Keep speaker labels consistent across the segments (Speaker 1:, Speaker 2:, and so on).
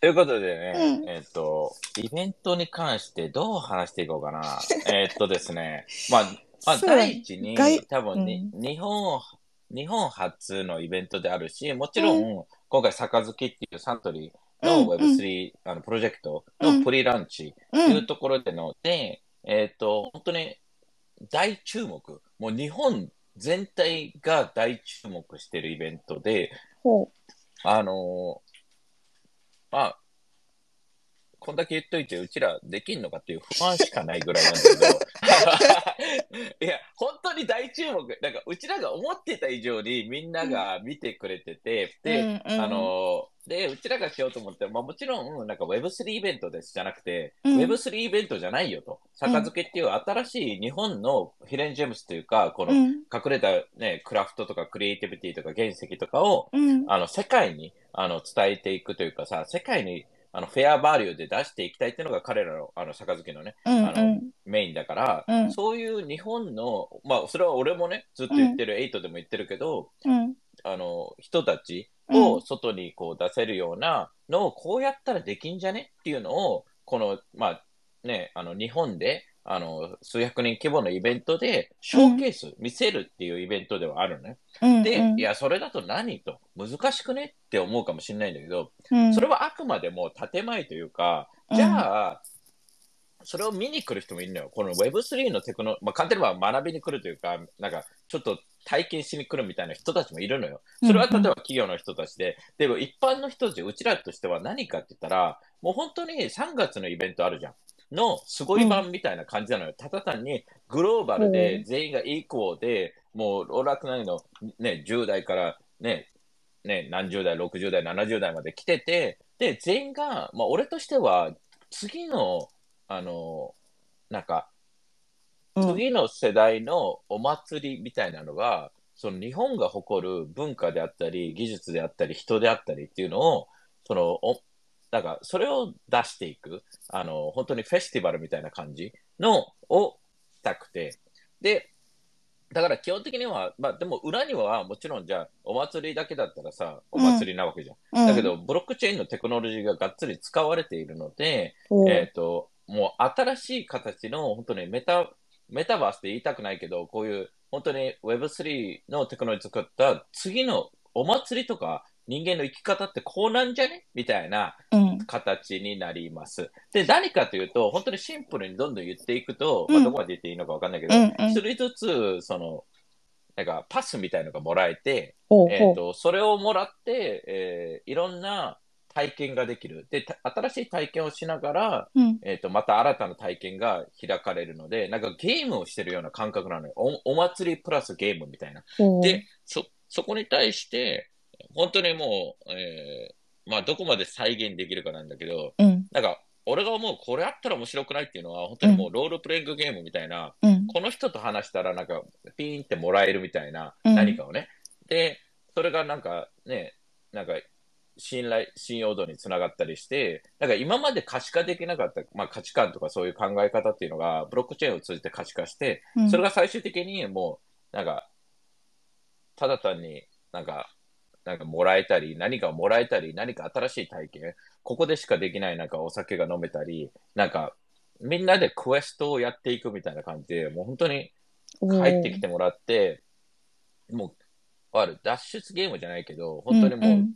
Speaker 1: ということでね、
Speaker 2: うん
Speaker 1: えっと、イベントに関してどう話していこうかな。えっとですね、まあ、まあ、第一に
Speaker 2: 外、
Speaker 1: 多分に、日本、日本初のイベントであるし、もちろん、今回、杯っていうサントリーの
Speaker 2: うん
Speaker 1: Web3、あのプロジェクト
Speaker 2: うん
Speaker 1: のプリランチ
Speaker 2: う。
Speaker 1: というんところでの、で、えっと、本当に大注目。もう日本全体が大注目しているイベントで、
Speaker 2: ほ
Speaker 1: あのーまあ、こんだけ言っといて、うちらできんのかっていう不安しかないぐらいなんだけど、いや、本当に大注目。なんか、うちらが思ってた以上にみんなが見てくれてて、
Speaker 2: う。
Speaker 1: で、
Speaker 2: うんうん
Speaker 1: あのーで、うちらがしようと思って、まあもちろん、なんか Web3 イベントですじゃなくて、
Speaker 2: うん
Speaker 1: Web3 イベントじゃないよと。杯っていう新しい日本のヒレンジェムスというか、この
Speaker 2: うん。
Speaker 1: 隠れたね、クラフトとかクリエイティビティとか原石とかを、
Speaker 2: うん。
Speaker 1: あの、世界に、あの、伝えていくというかさ、世界に、あの、フェアバリューで出していきたいっていうのが彼らの、あの、杯のね、
Speaker 2: うん。
Speaker 1: あの、メインだから、
Speaker 2: うん
Speaker 1: そういう日本の、まあ、それは俺もね、ずっと言ってる、エイトでも言ってるけど、
Speaker 2: うん。
Speaker 1: あの、人たち
Speaker 2: うん
Speaker 1: を外にこう出せるようなのを、こうやったらできんじゃねっていうのを、この、まあ、ね、あの、日本で、あの、数百人規模のイベントで、ショーケース、見せるっていうイベントではあるのね。
Speaker 2: うん。
Speaker 1: で、
Speaker 2: うん
Speaker 1: いや、それだと何と、難しくねって思うかもしれないんだけど、
Speaker 2: うん
Speaker 1: それはあくまでも建前というか、じゃあ、それを見に来る人もいるのよ。この Web3 のテクノ、まあ、簡単に言えば学びに来るというか、なんか、ちょっと体験しに来るみたいな人たちもいるのよ。それは例えば企業の人たちで、でも一般の人たち、うちらとしては何かって言ったら、もう本当に3月のイベントあるじゃん。のすごい版みたいな感じなのよ。ただ単にグローバル
Speaker 2: う
Speaker 1: で
Speaker 2: ん。
Speaker 1: 全員がイコーで、もうローラークナインの、ね、10代から、ね、ね、何十代、60代、70代まで来てて、で、全員が、まあ、俺としては、次の、あの、なんか、
Speaker 2: うん。
Speaker 1: 次の世代のお祭りみたいなのが、その日本が誇る文化であったり、技術であったり、人であったりっていうのを、その、おなんか、それを出していく、あの、本当にフェスティバルみたいな感じの、をしたくて。で、だから基本的には、まあでも裏にはもちろんじゃあお祭りだけだったらさ、お祭りなわけじゃん。
Speaker 2: うん
Speaker 1: だけど、ブロックチェーンのテクノロジーががっつり使われているので、
Speaker 2: ほう
Speaker 1: えっ、と、もう新しい形の本当にメタ、メタバースって言いたくないけど、こういう本当に Web3 のテクノロジー作った次のお祭りとか人間の生き方ってこうなんじゃね？みたいな
Speaker 2: うん。
Speaker 1: 形になります。で、何かというと、本当にシンプルにどんどん言っていくと、
Speaker 2: うん
Speaker 1: まあ、どこまで言っていいのかわかんないけど、
Speaker 2: うんうん
Speaker 1: 一人ずつ、その、なんかパスみたいのがもらえて、えっ、と、それをもらって、えーいろんな体験ができる。で、た新しい体験をしながら、
Speaker 2: う。うん。
Speaker 1: えっ、と、また新たな体験が開かれるので、なんかゲームをしてるような感覚なのよ。おお祭りプラスゲームみたいな。で、そ、そこに対して、本当にもう、えーまあ、どこまで再現できるかなんだけど、
Speaker 2: うん。
Speaker 1: なんか、俺が思う、これあったら面白くないっていうのは、本当にもうロールプレイングゲームみたいな、
Speaker 2: うん。
Speaker 1: この人と話したら、なんか、ピーンってもらえるみたいな、
Speaker 2: うん
Speaker 1: 何かをね。で、それがなんかね、なんか、信頼、信用度につながったりして、なんか今まで可視化できなかった、まあ価値観とかそういう考え方っていうのが、ブロックチェーンを通じて可視化して、
Speaker 2: うん
Speaker 1: それが最終的にもう、なんか、ただ単になんか、なんかもらえたり、何かをもらえたり、何か新しい体験、ここでしかできないなんかお酒が飲めたり、なんか、みんなでクエストをやっていくみたいな感じで、もう本当に帰ってきてもらって、もう、ある、脱出ゲームじゃないけど、本当にもう、
Speaker 2: ん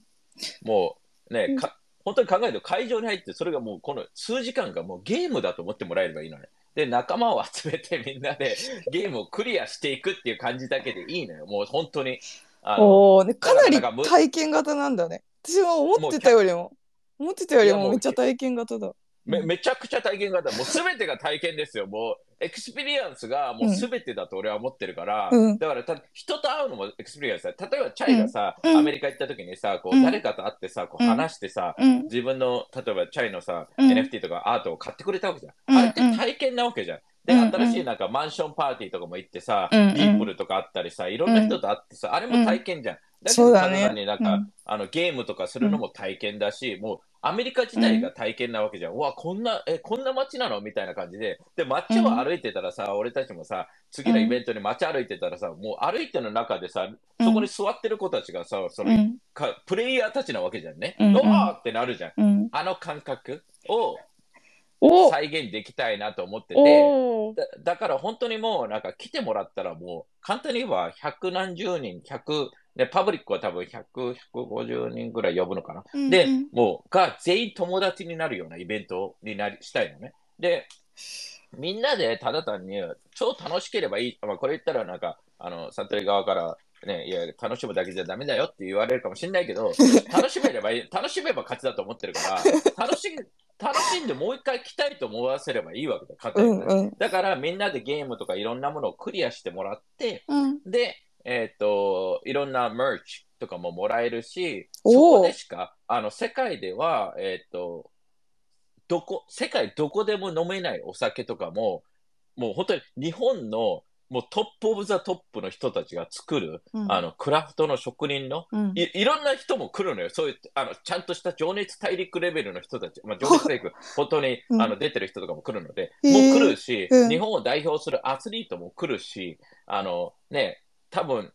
Speaker 1: もうね、
Speaker 2: うん
Speaker 1: か、本当に考えると会場に入って、それがもうこの数時間がもうゲームだと思ってもらえればいいのね。で、仲間を集めてみんなでゲームをクリアしていくっていう感じだけでいいのよ。もう本当に。
Speaker 2: おお、ね、かなり体験型なんだね。私も思ってたよりも、思ってたより
Speaker 1: も
Speaker 2: めっちゃ体験型だ。
Speaker 1: めめちゃくちゃ体験型。もう全てが体験ですよ。もう experience がもう全てだと俺は思ってるから、
Speaker 2: うん
Speaker 1: だからた人と会うのも experience だ。例えばチャイがさ、
Speaker 2: うん
Speaker 1: アメリカ行った時にさ、こ
Speaker 2: う
Speaker 1: うん誰かと会ってさ、こう
Speaker 2: うん
Speaker 1: 話してさ、
Speaker 2: うん。
Speaker 1: 自分の、例えばチャイのさ、
Speaker 2: うん
Speaker 1: NFT とかアートを買ってくれたわけじゃんあれって体験なわけじゃん。で、
Speaker 2: うん
Speaker 1: 新しいなんか mansion party とかも行ってさ、
Speaker 2: うん
Speaker 1: ディープルとかあったりさ、いろんな人と会ってさ、あれも体験じゃん。だけど、ただ単になんか、
Speaker 2: うん
Speaker 1: あのゲームとかするのも体験だし、もうアメリカ自体が体験なわけじゃん。うわ、こんな、え、こんな街なのみたいな感じで。で、街を歩いてたらさ、俺たちもさ、次のイベントに街歩いてたらさ、もう歩いてる中でさ、そこに座ってる子たちがさ、その、
Speaker 2: うん。
Speaker 1: かプレイヤーたちなわけじゃんね。
Speaker 2: うんうん
Speaker 1: うわーってなるじゃん。
Speaker 2: うん。
Speaker 1: あの感覚を
Speaker 2: お
Speaker 1: 再現できたいなと思ってて、だだから本当にもうなんか来てもらったらもう簡単に言えば百何十人、100、で、パブリックは多分100、150人ぐらい呼ぶのかな。で
Speaker 2: うんうん、
Speaker 1: もうが全員友達になるようなイベントになりしたいのね。で、みんなでただ単に超楽しければいい。まあ、これ言ったらなんか、あの、サントリー側から、ね、いや、楽しむだけじゃダメだよって言われるかもしれないけど、楽しめればいい、楽しめば勝ちだと思ってるから、楽しん、楽しんでもう一回来たいと思わせればいいわけだよ、勝手
Speaker 2: うんうん。
Speaker 1: だからみんなでゲームとかいろんなものをクリアしてもらって、
Speaker 2: うん。
Speaker 1: で、えっ、と、いろんな merch とかももらえるし、そこでしか、あの、世界では、えっ、と、どこ、世界どこでも飲めないお酒とかも、もう本当に日本のもう top of the top の人たちが作る、
Speaker 2: うん。
Speaker 1: あの、クラフトの職人の、
Speaker 2: うん。
Speaker 1: いいろんな人も来るのよ。そういう、あの、ちゃんとした情熱大陸レベルの人たち、まあ、情熱大陸、本当に、
Speaker 2: うん。
Speaker 1: あの、出てる人とかも来るので、
Speaker 2: へー。
Speaker 1: もう来るし、
Speaker 2: うん。
Speaker 1: 日本を代表するアスリートも来るし、あの、ね、多分、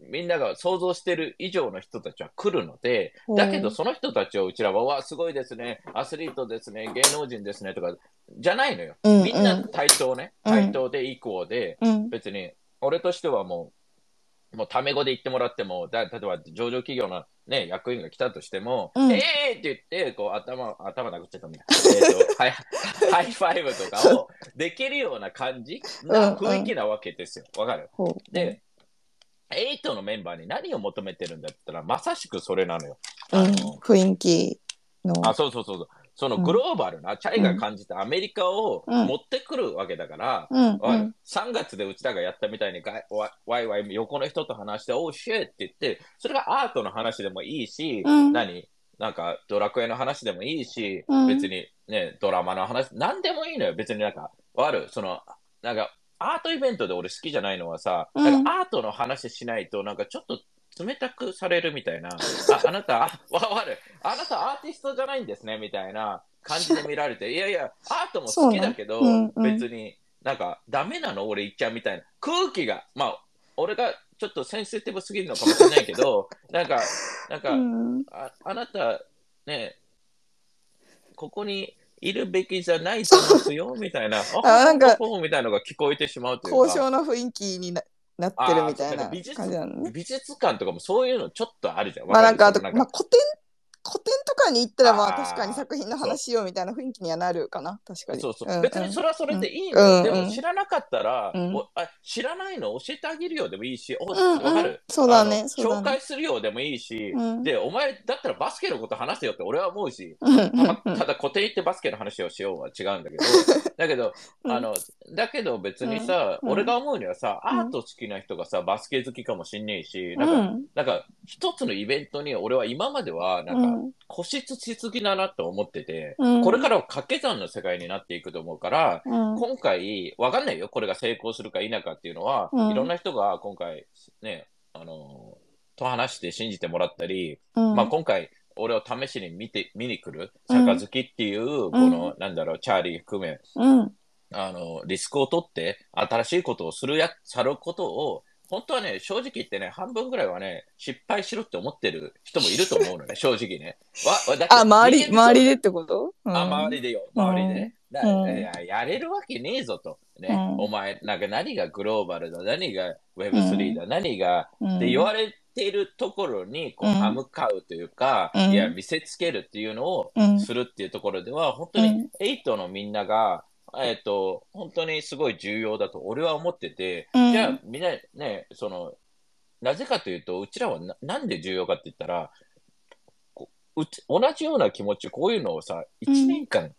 Speaker 1: みんなが想像してる以上の人たちは来るので、だけどその人たちをうちらは、わ、すごいですね、アスリートですね、芸能人ですね、とか、じゃないのよ。
Speaker 2: うん
Speaker 1: みんな対等ね、
Speaker 2: うん。
Speaker 1: 対等でいこうで、
Speaker 2: うん。
Speaker 1: 別に、俺としてはもう、もうタメ語で言ってもらっても、だ例えば上場企業の、ね、役員が来たとしても、
Speaker 2: うん。
Speaker 1: えーって言って、こう頭、頭殴っちゃったんだ。えーと high、high five とかをできるような感じな雰囲気なわけですよ。わかる？
Speaker 2: ほう。
Speaker 1: で、エイトのメンバーに何を求めてるんだったら、まさしくそれなのよ。
Speaker 2: うん
Speaker 1: あの
Speaker 2: 雰囲気の。
Speaker 1: あ、そうそうそうそう。その
Speaker 2: うん
Speaker 1: グローバルな、チャイが感じたアメリカを
Speaker 2: うん。
Speaker 1: 持ってくるわけだから、
Speaker 2: うん
Speaker 1: おい
Speaker 2: うん
Speaker 1: 3月でうちらがやったみたいにがわわいわい横の人と話して、おう、シェーって言って、それがアートの話でもいいし、
Speaker 2: うん。
Speaker 1: 何？なんかドラクエの話でもいいし、
Speaker 2: うん。
Speaker 1: 別にね、ドラマの話、なんでもいいのよ。別になんか、わかる？その、なんか、アートイベントで俺好きじゃないのはさ、
Speaker 2: うん
Speaker 1: アートの話しないと、なんかちょっと冷たくされるみたいな。あ、あなた、あ、わかる。あなたアーティストじゃないんですね、みたいな感じで見られて、いやいや、アートも好きだけど、
Speaker 2: そうんうん
Speaker 1: 別になんかダメなの俺言っちゃうみたいな。空気が、まあ、俺がちょっとセンシティブすぎるのかもしれないけど、なんか、なんか、
Speaker 2: うん
Speaker 1: ああなた、ね、ここにいるべきじゃないと思うんですよ、みたいな。あ
Speaker 2: なんか
Speaker 1: ほほほみたいなのが聞こえてしまうというか。
Speaker 2: 交渉の雰囲気にななってるみたいな感じなのね。
Speaker 1: 美術館とかもそういうのちょっとあるじゃん。
Speaker 2: まあなんかあと、まあ、古典古典とかに行ったらまあ
Speaker 1: あー。
Speaker 2: 確かに作品の話しようみたいな雰囲気にはなるかな。確かに。
Speaker 1: そうそう、
Speaker 2: んん。
Speaker 1: 別にそれはそれでいい
Speaker 2: うん。うん。
Speaker 1: でも知らなかったら、
Speaker 2: うん。
Speaker 1: おあ知らないの教えてあげるよでもいいし、お
Speaker 2: うんうん。
Speaker 1: わかる？
Speaker 2: そうだね。
Speaker 1: あの
Speaker 2: そうだね。
Speaker 1: 紹介するよでもいいし、
Speaker 2: うん。
Speaker 1: で、お前だったらバスケのこと話せよって俺は思うし、
Speaker 2: うん。うん。
Speaker 1: たただ固定行ってバスケの話をしようは違うんだけど、だけど、
Speaker 2: うん。
Speaker 1: あの、だけど別にさ、
Speaker 2: うん。
Speaker 1: 俺が思うにはさ、
Speaker 2: うん。
Speaker 1: アート好きな人がさ、バスケ好きかもしんねえし、
Speaker 2: う
Speaker 1: なんか、
Speaker 2: ん
Speaker 1: なんか、一つのイベントに俺は今までは、なんか、
Speaker 2: うん
Speaker 1: 固執しすぎだなと思ってて、
Speaker 2: うん。
Speaker 1: これからは掛け算の世界になっていくと思うから、
Speaker 2: うん。
Speaker 1: 今回、わかんないよ、これが成功するか否かっていうのは、
Speaker 2: うん。
Speaker 1: いろんな人が今回、ね、あの、と話して信じてもらったり、
Speaker 2: うん。
Speaker 1: まあ今回、俺を試しに見て、見に来る、坂好きっていう、この、なんだろう、チャーリー含め、
Speaker 2: うん。
Speaker 1: あの、リスクを取って、新しいことをするや、さることを、本当はね、正直言ってね、半分ぐらいはね、失敗しろって思ってる人もいると思うのね、正直ね。わ、わだって
Speaker 2: あ周り周りでってこと？
Speaker 1: あ、周
Speaker 2: り
Speaker 1: りでよ、
Speaker 2: うん。
Speaker 1: 周りで。ね。だ
Speaker 2: うん。
Speaker 1: いややれるわけねえぞと。ね、
Speaker 2: うん。
Speaker 1: お前、なんか何がグローバルだ、何が Web3 だ、何が、
Speaker 2: っ
Speaker 1: って言われているところに、こう、
Speaker 2: うん。
Speaker 1: 歯向かうというか、
Speaker 2: うん。
Speaker 1: いや、見せつけるっていうのを
Speaker 2: うん。
Speaker 1: するっていうところでは、本当に
Speaker 2: うん。
Speaker 1: 8のみんなが、えっ、と、本当にすごい重要だと俺は思ってて、
Speaker 2: うん
Speaker 1: じゃあみんなね、その、なぜかというと、うちらはななんで重要かって言ったら、こうち同じような気持ち、こういうのをさ、1年間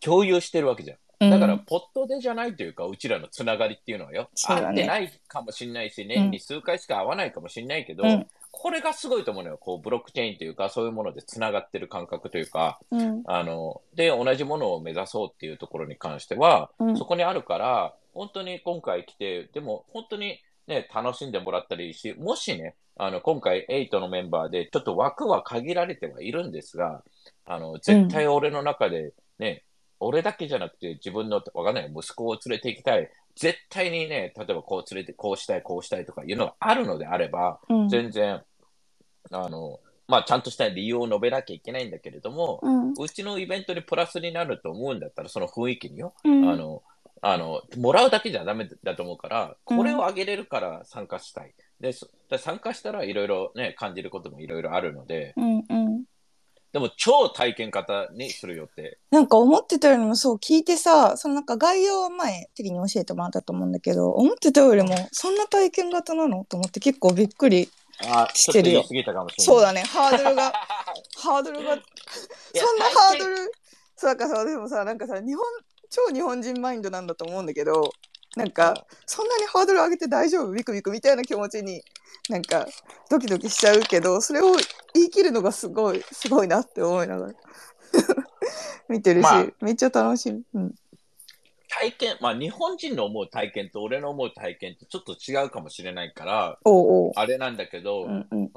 Speaker 1: 共有してるわけじゃん。だから、ポットでじゃないというか、うちらのつながりっていうのはよ。
Speaker 2: ね
Speaker 1: 会ってないかもしれないし、年に数回しか会わないかもしれないけど、
Speaker 2: うん
Speaker 1: これがすごいと思うのよ。こう、ブロックチェーンというか、そういうものでつながってる感覚というか、
Speaker 2: うん。
Speaker 1: あの、で、同じものを目指そうっていうところに関しては、
Speaker 2: うん。
Speaker 1: そこにあるから、本当に今回来て、でも本当にね、楽しんでもらったらいいし、もしね、あの、今回8のメンバーで、ちょっと枠は限られてはいるんですが、あの、絶対俺の中でね、俺だけじゃなくて自分の、わかんない、息子を連れて行きたい。絶対にね、例えばこう連れて、こうしたい、こうしたいとかいうのがあるのであれば、
Speaker 2: うん
Speaker 1: 全然、あの、まあ、ちゃんとした理由を述べなきゃいけないんだけれども、
Speaker 2: うん。
Speaker 1: うちのイベントにプラスになると思うんだったら、その雰囲気によ、
Speaker 2: うん
Speaker 1: あの、あの、もらうだけじゃダメだと思うから、
Speaker 2: うん
Speaker 1: これをあげれるから参加したい。で、そで参加したらいろいろね、感じることもいろいろあるので、
Speaker 2: うんうん。
Speaker 1: でも超体験型にする予定。
Speaker 2: なんか思ってたよりもそう聞いてさ、そのなんか概要は前、テリに教えてもらったと思うんだけど、思ってたよりもそんな体験型なのと思って結構びっくり。してるよ。そうだね、ハードルが、ハードルが、そんなハードル？そうかさ、でもさ、なんかさ、日本、超日本人マインドなんだと思うんだけど、なんか、そんなにハードル上げて大丈夫？ビクビクみたいな気持ちになんかドキドキしちゃうけどそれを言い切るのがすごいすごいなって思いながら。見てるし、
Speaker 1: まあ。
Speaker 2: めっちゃ楽しみ、うん、
Speaker 1: 体験、まあ日本人の思う体験と俺の思う体験ってちょっと違うかもしれないから、あれなんだけど、
Speaker 2: うんうん。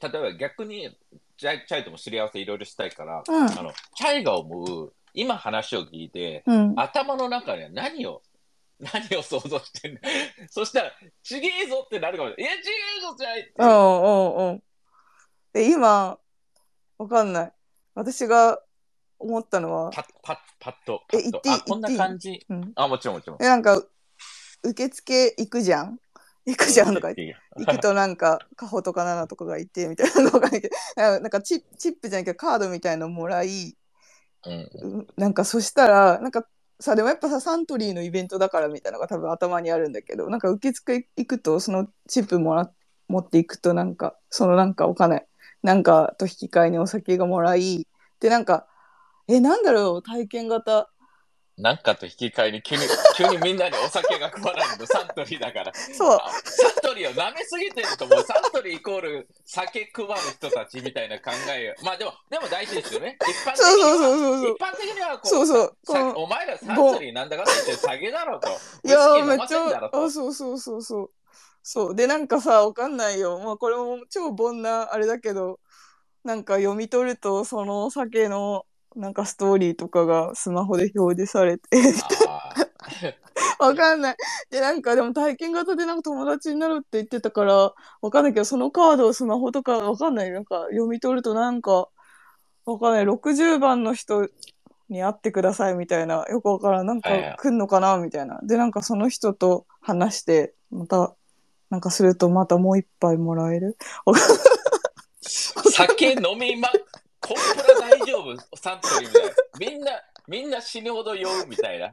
Speaker 1: 例えば逆にチャイチャイともすり合わせいろいろしたいから、
Speaker 2: うん。
Speaker 1: あのチャイが思う今話を聞いて、
Speaker 2: うん。
Speaker 1: 頭の中で何を何を想像してんの？そしたらちげえぞってなるかもしれない。いやちげえぞじゃないって。
Speaker 2: うんうんうん。で今わかんない。私が思ったのは。
Speaker 1: パッパッパッとパ
Speaker 2: え
Speaker 1: ッと。
Speaker 2: 言っていい？
Speaker 1: あこんな感じ。
Speaker 2: うん。
Speaker 1: あもちろんもちろん。
Speaker 2: でなんか受付行くじゃん？行くじゃんとか言って。行くとなんかカホとかナナとかがいてみたいなのがいて。なんかチチップじゃなきゃカードみたいのもらい。
Speaker 1: うん
Speaker 2: うん。なんかそしたらなんかさでもやっぱさサントリーのイベントだからみたいなのが多分頭にあるんだけどなんか受付行くとそのチップもら持っていくとなんかそのなんかお金なんかと引き換えにお酒がもらいでなんかえなんだろう体験型
Speaker 1: なんかと引き換えに急に 急にみんなにお酒が配られるのサントリーだから
Speaker 2: そう
Speaker 1: あサントリーを舐めすぎてると思う。サントリーイコール酒配る人たちみたいな考えを。まあでも、でも大事ですよね。一般的には、
Speaker 2: そうそうそうそうそう
Speaker 1: 一般的にはこう、
Speaker 2: そうそう
Speaker 1: お前らサントリーなんだかって言って酒だろうと。
Speaker 2: いやめっちゃあそうそうそうそうそうでなんかさわかんないよまあこれも超凡なあれだけどなんか読み取るとそのお酒のなんかストーリーとかがスマホで表示されて。
Speaker 1: あ
Speaker 2: わかんない。でなんかでも体験型でなんか友達になるって言ってたからわかんないけどそのカードをスマホとかわかんない。なんか読み取るとなんかわかんない。60番の人に会ってくださいみたいな。よくわからん。なんか来んのかなみたいな。でなんかその人と話してまたなんかするとまたもう一杯もらえる？
Speaker 1: ー酒飲みま、コンプラ大丈夫？サントリーみたいな。みんな、みんな死ぬほど酔うみたいな。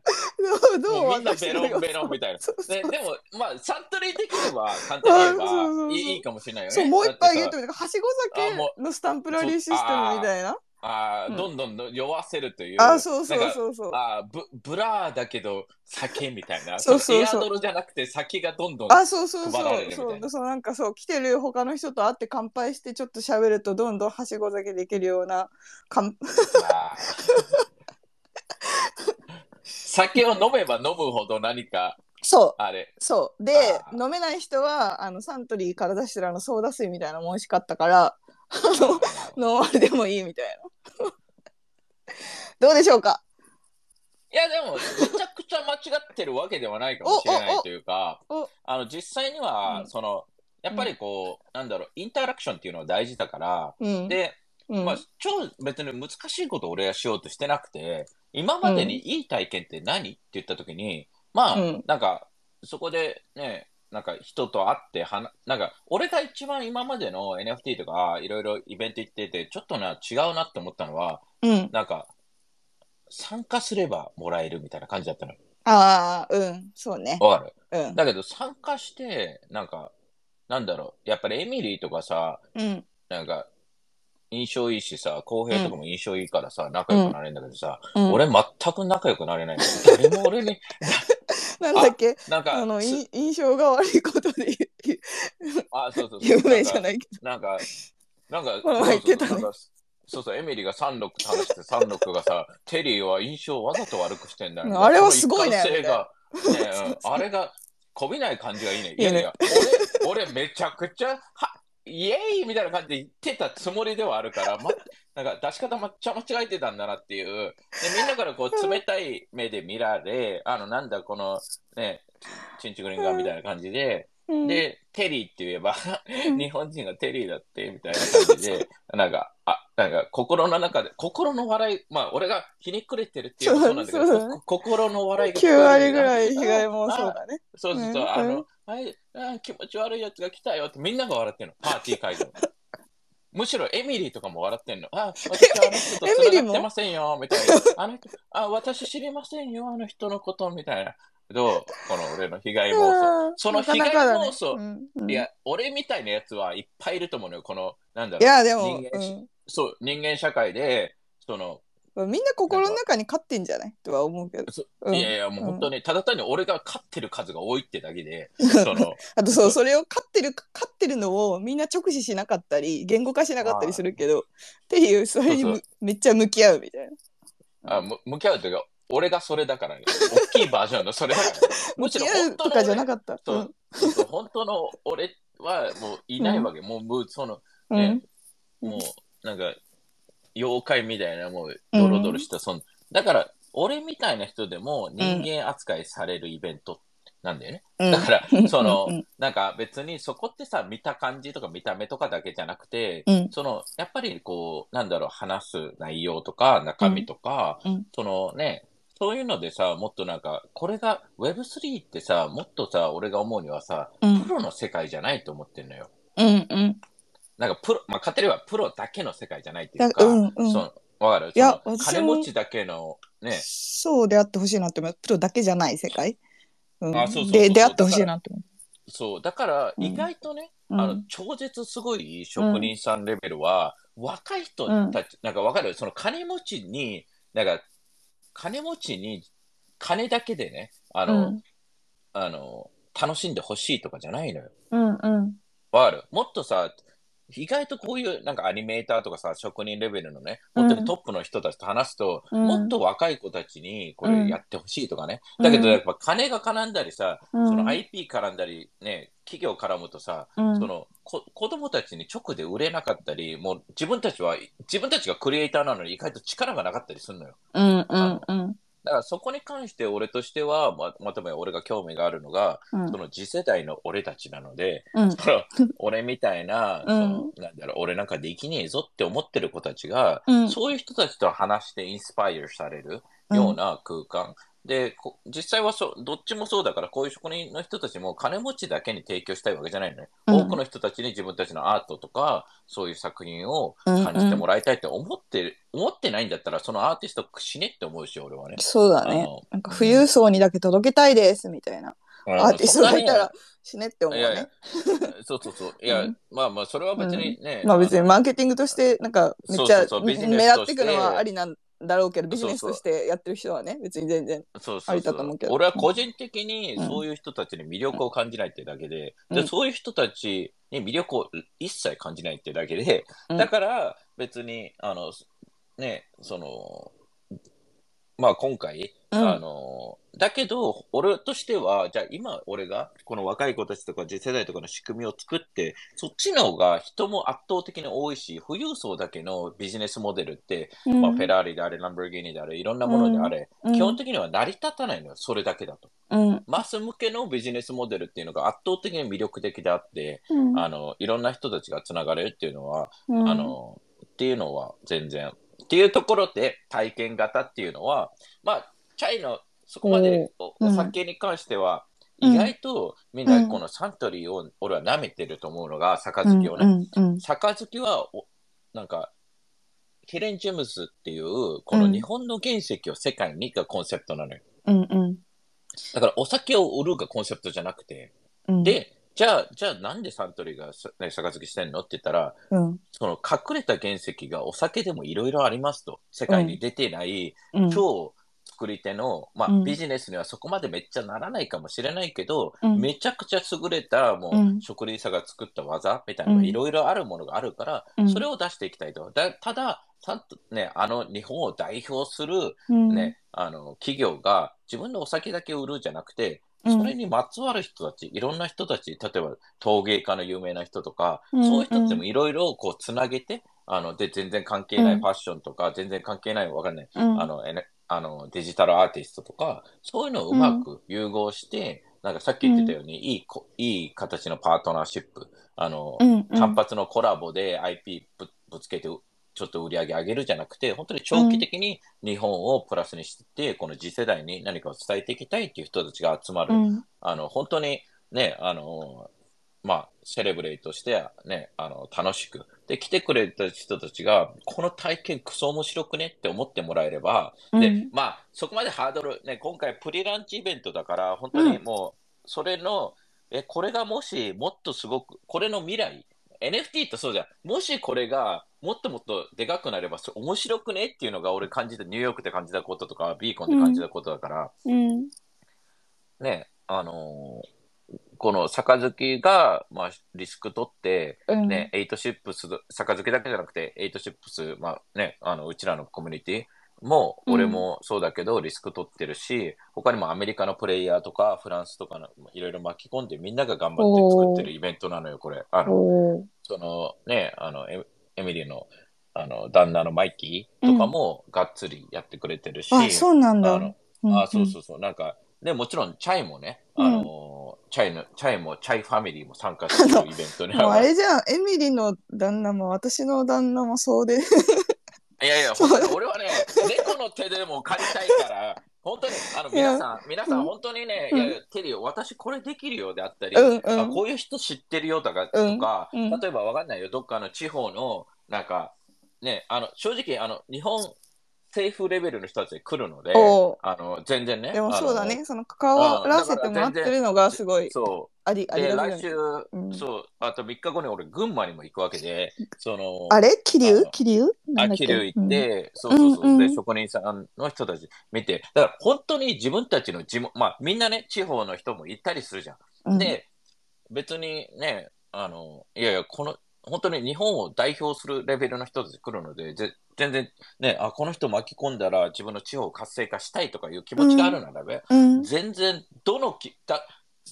Speaker 2: どう
Speaker 1: みんなベロンベロンみたいな。
Speaker 2: そうそう
Speaker 1: ね、でも、まあ、サントリー的には簡単に言え
Speaker 2: あそうそうそう
Speaker 1: ばいいいいかもしれないよね。
Speaker 2: そうもう一杯言ってみたはしご酒のスタンプラリーシステムみたいな
Speaker 1: あー
Speaker 2: うん
Speaker 1: どんどん酔わせるという。
Speaker 2: あそうそうそうそう
Speaker 1: あーブブラーだけど酒みたいな。
Speaker 2: そうそうそう
Speaker 1: アドルじゃなくて酒がどんどん。
Speaker 2: あ、そうそうそう。そう、そうなんかそう、来てる他の人と会って乾杯してちょっと喋るとどんどんはしご酒できるような、かん
Speaker 1: 酒を飲めば飲むほど何か
Speaker 2: そう、
Speaker 1: あれ。
Speaker 2: そう。で、飲めない人は、あの、サントリーから出してるあの、ソーダ水みたいなのも美味しかったから、ノンアルでもいいみたいな。どうでしょうか？
Speaker 1: いやでもめちゃくちゃ間違ってるわけではないかもしれないというかあの実際には、
Speaker 2: うん。
Speaker 1: そのやっぱりこう、なんだろうインタラクションっていうのは大事だから、
Speaker 2: うん。
Speaker 1: で
Speaker 2: うん、
Speaker 1: まあ、超別に難しいことを俺はしようとしてなくて、今までにいい体験って何、って言ったときに、まあ、
Speaker 2: うん。
Speaker 1: なんか、そこでね、なんか人と会ってはな、なんか、俺が一番今までの NFT とかいろいろイベント行ってて、ちょっとな、違うなって思ったのは、
Speaker 2: うん。
Speaker 1: なんか、参加すればもらえるみたいな感じだったの。
Speaker 2: ああ、うん。そうね。
Speaker 1: わかる？
Speaker 2: うん。
Speaker 1: だけど参加して、なんか、なんだろう、やっぱりエミリーとかさ、
Speaker 2: うん。
Speaker 1: なんか、印象いいしさ、公平とかも印象いいからさ、仲良くなれるんだけどさ、
Speaker 2: うん、
Speaker 1: 俺全く仲良くなれないの。誰も俺に、
Speaker 2: なんだっけ？
Speaker 1: なんか、
Speaker 2: あの、印象が悪いことで
Speaker 1: あ、そうそうそう。
Speaker 2: 有名じゃないけ
Speaker 1: なんか、なんか、なんかそうそう、エミリーがサンロックと話して、サンロックがさ、テリーは印象をわざと悪くしてんだよ。
Speaker 2: あれはすごいね
Speaker 1: が、ねあれが、こびない感じがいいね。いやいや、俺、俺めちゃくちゃ、は、イエーイみたいな感じで言ってたつもりではあるから、ま、なんか出し方めっちゃ間違えてたんだなっていう。で、みんなからこう冷たい目で見られ、あの、なんだこの、ね、チンチクリンガーみたいな感じで、
Speaker 2: うん、
Speaker 1: で、テリーって言えば、
Speaker 2: うん。
Speaker 1: 日本人がテリーだって、みたいな感じで、なんか、あ、なんか、心の中で、心の笑い、まあ、俺がひねくれてるっていうのもそうなんだけど、
Speaker 2: ね
Speaker 1: こ心の笑いが
Speaker 2: 9割ぐらい被害
Speaker 1: あ
Speaker 2: もそうだね。
Speaker 1: そうそうそう、
Speaker 2: うん
Speaker 1: あの、はい、あ気持ち悪いやつが来たよってみんなが笑ってんの、パーティー会場。むしろエミリーとかも笑ってんの。あ、私あの人とがってませんよ、みたいな。あの人、あ、私知りませんよ、あの人のこと、みたいな。どう？この俺の被害妄想。
Speaker 2: うん
Speaker 1: その被害
Speaker 2: なかなかだね
Speaker 1: 妄想
Speaker 2: うんうん
Speaker 1: いや、俺みたいなやつはいっぱいいると思うのよ。この、なんだろう。
Speaker 2: いや、でも、
Speaker 1: 人間そう、人間社会で、その、
Speaker 2: うん、みんな心の中に勝ってんじゃない？とは思うけど。
Speaker 1: そ
Speaker 2: うん
Speaker 1: いやいや、もう本当に、ただ単に俺が勝ってる数が多いってだけで、その、
Speaker 2: あとそう、それを勝ってる、勝ってるのをみんな直視しなかったり、言語化しなかったりするけど、っていう、それにめっちゃ向き合うみたいな。
Speaker 1: あむ向き合うというか、俺がそれだからね。大きいバージョンのそれだから、むしろ
Speaker 2: 向き合
Speaker 1: 本当の
Speaker 2: うとかじゃな
Speaker 1: 俺
Speaker 2: かった。
Speaker 1: そう本当の俺はもういないわけ。もう、もうその、
Speaker 2: ん。
Speaker 1: ね
Speaker 2: うん
Speaker 1: もう、なんか、妖怪みたいな、もう、ドロドロした、そんだから、俺みたいな人でも人間扱いされるイベントなんだよね。
Speaker 2: うん。
Speaker 1: だから、そのなんか別にそこってさ、見た感じとか見た目とかだけじゃなくて、
Speaker 2: うん。
Speaker 1: その、やっぱりこう、なんだろう、話す内容とか中身とか、
Speaker 2: うんうん。
Speaker 1: そのね、そういうのでさ、もっとなんか、これが Web3 ってさ、もっとさ、俺が思うにはさ、
Speaker 2: うん。
Speaker 1: プロの世界じゃないと思ってんのよ。
Speaker 2: うんうん。
Speaker 1: なんかプロ、まあ、勝手にはプロだけの世界じゃないっていうか、
Speaker 2: だうんうん。
Speaker 1: そのわかる？
Speaker 2: いや
Speaker 1: 金持ちだけの、ね、
Speaker 2: そうであってほしいなって思う。プロだけじゃない世界。うん、
Speaker 1: あそうそう
Speaker 2: で、であってほしいなって思
Speaker 1: そう、だから
Speaker 2: うん。
Speaker 1: 意外とね、
Speaker 2: う。
Speaker 1: あの
Speaker 2: うん、
Speaker 1: 超絶すごい職人さんレベルは、若い人たち、なんかわかる？その金持ちに、なんか、金持ちに金だけでね、あの、
Speaker 2: うん。
Speaker 1: あの、楽しんでほしいとかじゃないのよ。
Speaker 2: うんうん。
Speaker 1: わかる？もっとさ、意外とこういうなんかアニメーターとかさ、職人レベルのね、本当にトップの人たちと話すと、
Speaker 2: うん。
Speaker 1: もっと若い子たちにこ
Speaker 2: うん。
Speaker 1: れやってほしいとかね。
Speaker 2: うん。
Speaker 1: だけどやっぱ金が絡んだりさ、
Speaker 2: うん。
Speaker 1: その IP 絡んだりね、企業絡むとさ、
Speaker 2: うん。
Speaker 1: そのこ子供たちに直で売れなかったり、もう自分たちは、自分たちがクリエイターなのに意外と力がなかったりするのよ。
Speaker 2: うんうんうん
Speaker 1: だからそこに関して俺としては、ままとめ俺が興味があるのが、
Speaker 2: うん。
Speaker 1: その次世代の俺たちなので、
Speaker 2: うん。
Speaker 1: 俺みたいな、
Speaker 2: うん。
Speaker 1: なんだろう、俺なんかできねえぞって思ってる子たちが、
Speaker 2: うん。
Speaker 1: そういう人たちと話してインスパイアされるような空間。でこ実際はそうどっちもそうだから、こういう職人の人たちも金持ちだけに提供したいわけじゃないのね。
Speaker 2: うん
Speaker 1: 多くの人たちに自分たちのアートとか、そういう作品を感じてもらいたいって思ってる、思ってないんだったら、そのアーティスト死ねって思うし、俺はね。
Speaker 2: そうだね。なんか富裕層にだけ届けたいですみたいなアーティストがいたら
Speaker 1: そ
Speaker 2: 死ねって思う
Speaker 1: んなにいやい
Speaker 2: ね
Speaker 1: や。そうそうそう。いや、
Speaker 2: うん
Speaker 1: まあまあ、それは別にね。
Speaker 2: まあ別に
Speaker 1: の
Speaker 2: マーケティングとしてなんかめっちゃ狙っていくのはありなんだろうけどビジネスとしてやってる人はね別に全然
Speaker 1: そう
Speaker 2: あ
Speaker 1: そうそう。
Speaker 2: りだと思うけど。
Speaker 1: 俺は個人的に
Speaker 2: うん。
Speaker 1: そういう人たちに魅力を感じないってだけで、
Speaker 2: うん。
Speaker 1: でそういう人たちに魅力を一切感じないってだけで、
Speaker 2: うん。
Speaker 1: だから別に、あの、ね、その、まあ今回、
Speaker 2: うん。
Speaker 1: あの、だけど、俺としては、じゃあ今俺がこの若い子たちとか次世代とかの仕組みを作って、そっちの方が人も圧倒的に多いし、富裕層だけのビジネスモデルって、まあ、フェラーリであれ、ランボルギーニであれ、いろんなものであれ、
Speaker 2: うん。
Speaker 1: 基本的には成り立たないのよ、それだけだと。
Speaker 2: うん。
Speaker 1: マス向けのビジネスモデルっていうのが圧倒的に魅力的であって、
Speaker 2: うん。
Speaker 1: あの、いろんな人たちがつながれるっていうのは、
Speaker 2: うん。
Speaker 1: あの、っていうのは全然。っていうところで体験型っていうのは、まあ、チャイのそこまでお酒に関しては、
Speaker 2: うん。
Speaker 1: 意外とみんなこのサントリーを俺は舐めてると思うのが、杯をね。杯はお、なんか、ヒレン・ジェムズっていう、この日本の原石を世界にがコンセプトなのよ。
Speaker 2: うん。うん。
Speaker 1: だからお酒を売るがコンセプトじゃなくて、
Speaker 2: うん。
Speaker 1: で、じゃあ、じゃあなんでサントリーがさ、ね、杯してんのって言ったら、
Speaker 2: うん
Speaker 1: その隠れた原石がお酒でもいろいろありますと。世界に出てない、
Speaker 2: うん
Speaker 1: 超作り手の、まあ、ビジネスにはそこまでめっちゃならないかもしれないけど、
Speaker 2: うん
Speaker 1: めちゃくちゃ優れた、もう、職人さんが作った技みたいないろいろあるものがあるから、それを出していきたいと。だただ、ちゃんとね、あの日本を代表する
Speaker 2: うん、
Speaker 1: あの企業が自分のお酒だけ売るじゃなくて、それにまつわる人たち、いろんな人たち、例えば陶芸家の有名な人とか、
Speaker 2: うん
Speaker 1: そういう人たちもいろいろこうつなげて、あので全然関係ない
Speaker 2: うん。
Speaker 1: ファッションとか、全然関係ないわかんない、
Speaker 2: うん。
Speaker 1: あのえねあのデジタルアーティストとか、そういうのをうまく融合して、なんかさっき言ってたように、いいこ、いい形のパートナーシップ、あの、
Speaker 2: うんうん。
Speaker 1: 単発のコラボで IP ぶぶつけて、ちょっと売り上げ上げるじゃなくて、本当に長期的に日本をプラスにして、この次世代に何かを伝えていきたいっていう人たちが集まる、
Speaker 2: うん。
Speaker 1: あの、本当にね、あの、まあ、セレブレイとしてはね、あの、楽しく。で、来てくれた人たちが、この体験クソ面白くねって思ってもらえれば、で
Speaker 2: うん、
Speaker 1: まあ、そこまでハードル、ね、今回プリランチイベントだから、本当にもう、それの、え、これがもしもっとすごく、これの未来、NFT ってそうじゃん。もしこれがもっともっとでかくなれば、それ面白くねっていうのが俺感じた、ニューヨークで感じたこととか、 VeeCon で感じたことだから、
Speaker 2: うん。
Speaker 1: ね、あのーこのチャイが、まあ、リスク取って、
Speaker 2: うん。
Speaker 1: ね、エイトシップス、チャイだけじゃなくて、エイトシップス、まあね、あの、うちらのコミュニティも、
Speaker 2: うん
Speaker 1: 俺もそうだけど、リスク取ってるし、他にもアメリカのプレイヤーとか、フランスとかの、いろいろ巻き込んで、みんなが頑張って作ってるイベントなのよ、これ。あの、そのね、あの、エエミリーの、あの、旦那のマイキーとかも、がっつりやってくれてるし、
Speaker 2: あ、そうなんだ。
Speaker 1: あの
Speaker 2: うん
Speaker 1: あ、そうそうそう。なんか、で、もちろん、チャイもね、あの、チャイの、チャイも、チャイファミリーも参加してるイベントに
Speaker 2: もうあれじゃん、エミリの旦那も私の旦那もそうで。
Speaker 1: いやいや、俺はね、猫の手でも借りたいから、本当に、あの、皆さん、皆さ
Speaker 2: うん
Speaker 1: ん、本当にね、
Speaker 2: うん。
Speaker 1: いや、テリー、私これできるよであったり、
Speaker 2: うんうん。
Speaker 1: あこういう人知ってるよとか、
Speaker 2: うん。
Speaker 1: とか、
Speaker 2: うん。
Speaker 1: 例えばわかんないよ、どっかの地方の、なんか、ね、あの、正直、あの、日本政府レベルの人たち来るので、あの、全然ね。
Speaker 2: でもそうだね、その関わらせてもらってるのがすごい
Speaker 1: そう。
Speaker 2: ありあり
Speaker 1: で、
Speaker 2: がたい
Speaker 1: 来週、
Speaker 2: うん。
Speaker 1: そう、あと3日後に俺、群馬にも行くわけで、その、
Speaker 2: あれ？桐生？桐生？
Speaker 1: 桐生行って、そうそうそう、
Speaker 2: うんうん。
Speaker 1: で、職人さんの人たち見て、だから本当に自分たちの地元、まあみんなね、地方の人も行ったりするじゃん。
Speaker 2: うん。
Speaker 1: で、別にね、あの、いやいや、この、本当に日本を代表するレベルの人たち来るので、ぜ全然ね、あ、この人巻き込んだら自分の地方を活性化したいとかいう気持ちがあるならば、
Speaker 2: うん。
Speaker 1: 全然、どのきだ、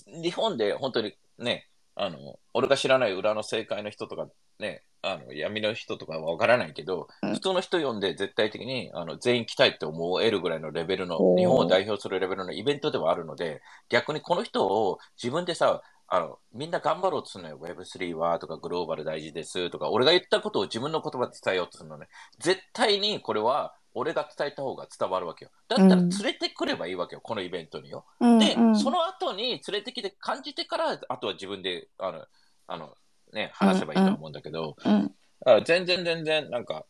Speaker 1: 日本で本当にね、あの、俺が知らない裏の政界の人とか、ね、あの、闇の人とかはわからないけど、
Speaker 2: うん。
Speaker 1: 普通の人呼んで絶対的に、あの、全員来たいって思えるぐらいのレベルの日本を代表するレベルのイベントではあるので、逆にこの人を自分でさ、あの、みんな頑張ろうとするのよ。Web3 はとか、グローバル大事ですとか、俺が言ったことを自分の言葉で伝えようとするのね。絶対にこれは、俺が伝えた方が伝わるわけよ。だったら連れてくればいいわけよ、このイベントによ。で、
Speaker 2: うんうん
Speaker 1: その後に連れてきて感じてから、あとは自分で、あの、あの、ね、話せばいいと思うんだけど、
Speaker 2: うん
Speaker 1: だから全然全然、なんか、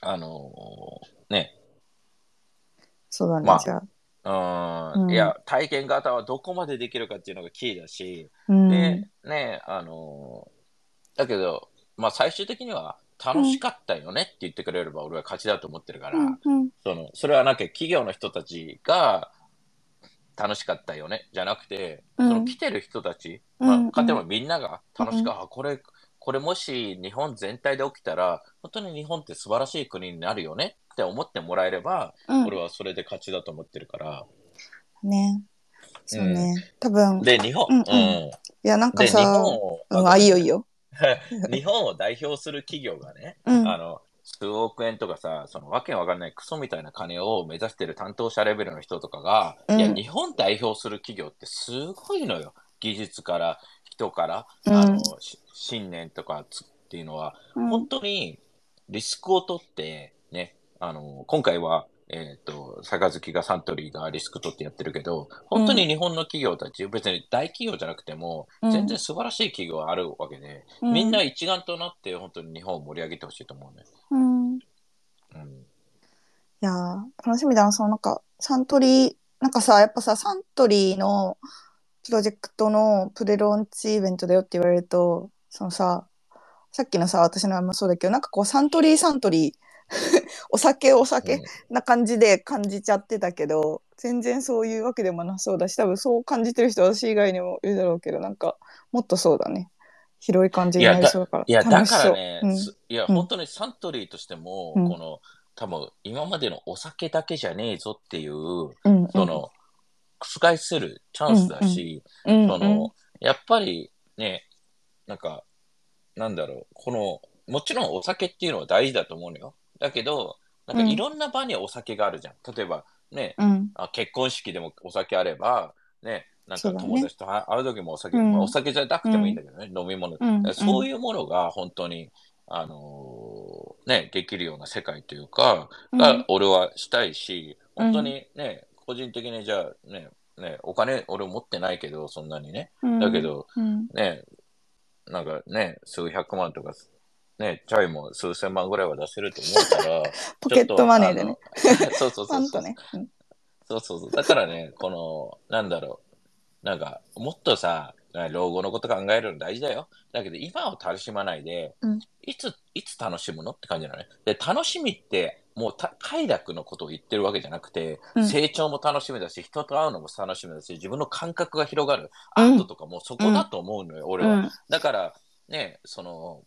Speaker 1: あのーね、
Speaker 2: そうだね、
Speaker 1: まあ
Speaker 2: じゃあ。
Speaker 1: いや、体験型はどこまでできるかっていうのがキーだし、
Speaker 2: うん。
Speaker 1: で、ね、あのーだけど、まあ最終的には楽しかったよねって言ってくれれば俺は勝ちだと思ってるから、
Speaker 2: うんうん。
Speaker 1: その、それはなんか企業の人たちが楽しかったよね、じゃなくて、
Speaker 2: うん。
Speaker 1: その来てる人たち、
Speaker 2: うん。
Speaker 1: まあ、勝てばみんなが楽しく、あ、これ、これもし日本全体で起きたら、本当に日本って素晴らしい国になるよねって思ってもらえれば、
Speaker 2: うん
Speaker 1: 俺はそれで勝ちだと思ってるから。
Speaker 2: ね。そうね。多分、い
Speaker 1: で、日本、
Speaker 2: うんうん
Speaker 1: うん
Speaker 2: や、なんか
Speaker 1: で、日
Speaker 2: さ、
Speaker 1: 本を、
Speaker 2: うん、あ、いいよいいよ。
Speaker 1: 日本を代表する企業がね、
Speaker 2: うん
Speaker 1: あの、数億円とかさ、そのわけわかんないクソみたいな金を目指してる担当者レベルの人とかが、
Speaker 2: うん
Speaker 1: いや、日本代表する企業ってすごいのよ。技術から、人から、
Speaker 2: うん
Speaker 1: あの、し信念とかつっていうのは、
Speaker 2: うん
Speaker 1: 本当にリスクを取って、ね、あの、今回は、えっ、と、杯がサントリーがリスク取ってやってるけど、本当に日本の企業たち、別に大企業じゃなくても、
Speaker 2: うん
Speaker 1: 全然素晴らしい企業があるわけで、
Speaker 2: う
Speaker 1: みんな一丸となって本当に日本を盛り上げてほしいと思うね。
Speaker 2: うん。い
Speaker 1: うん。
Speaker 2: やー、楽しみだな。そのなんか、サントリー、なんかさ、やっぱさ、サントリーのプロジェクトのプレローンチイベントだよって言われると、そのさ、さっきのさ、私のもそうだけど、なんかこう、サントリー、サントリー、お酒、お酒、
Speaker 1: うん。
Speaker 2: な感じで感じちゃってたけど全然そういうわけでもなそうだし多分そう感じてる人は私以外にもいるだろうけどなんかもっとそうだね。広い感じになりそうだから
Speaker 1: いや、だからね、
Speaker 2: うん。
Speaker 1: すいや、
Speaker 2: うん。
Speaker 1: 本当にサントリーとしても、
Speaker 2: うん。
Speaker 1: この、多分今までのお酒だけじゃねえぞっていう、
Speaker 2: うん
Speaker 1: その、覆せるチャンスだし、
Speaker 2: うん。
Speaker 1: その、やっぱりね、なんか、なんだろう、この、もちろんお酒っていうのは大事だと思うのよ。だけど、なんか
Speaker 2: うん。
Speaker 1: いろんな場にお酒があるじゃん。例えば、ね、
Speaker 2: うん。
Speaker 1: あ結婚式でもお酒あれば、ね、なんか友達と会う時もお酒、
Speaker 2: うん。
Speaker 1: まあお酒じゃなくてもいいんだけどね、飲み物、
Speaker 2: うん。
Speaker 1: そういうものが本当に、あのーね、できるような世界というか、
Speaker 2: うん。
Speaker 1: が俺はしたいし、本当にね、個人的にじゃあね、ね、お金俺持ってないけど、そんなにね。
Speaker 2: うん。
Speaker 1: だけど、
Speaker 2: うん。
Speaker 1: ね、なんかね、数百万とか、ね、チャイも数千万ぐらいは出せると思うから、
Speaker 2: ポケットマネーでね。
Speaker 1: そうそうそうそう。
Speaker 2: ね。うん
Speaker 1: そうそうそう。だからね、この、なんだろう。なんか、もっとさ、老後のこと考えるの大事だよ。だけど、今を楽しまないで、
Speaker 2: うん
Speaker 1: いつ、いつ楽しむのって感じなのね。で、楽しみって、もうた快楽のことを言ってるわけじゃなくて、
Speaker 2: うん
Speaker 1: 成長も楽しみだし、人と会うのも楽しみだし、自分の感覚が広がる。
Speaker 2: うん
Speaker 1: アートとかもそこだと思うのよ、俺は。
Speaker 2: うん
Speaker 1: だから、ね、その、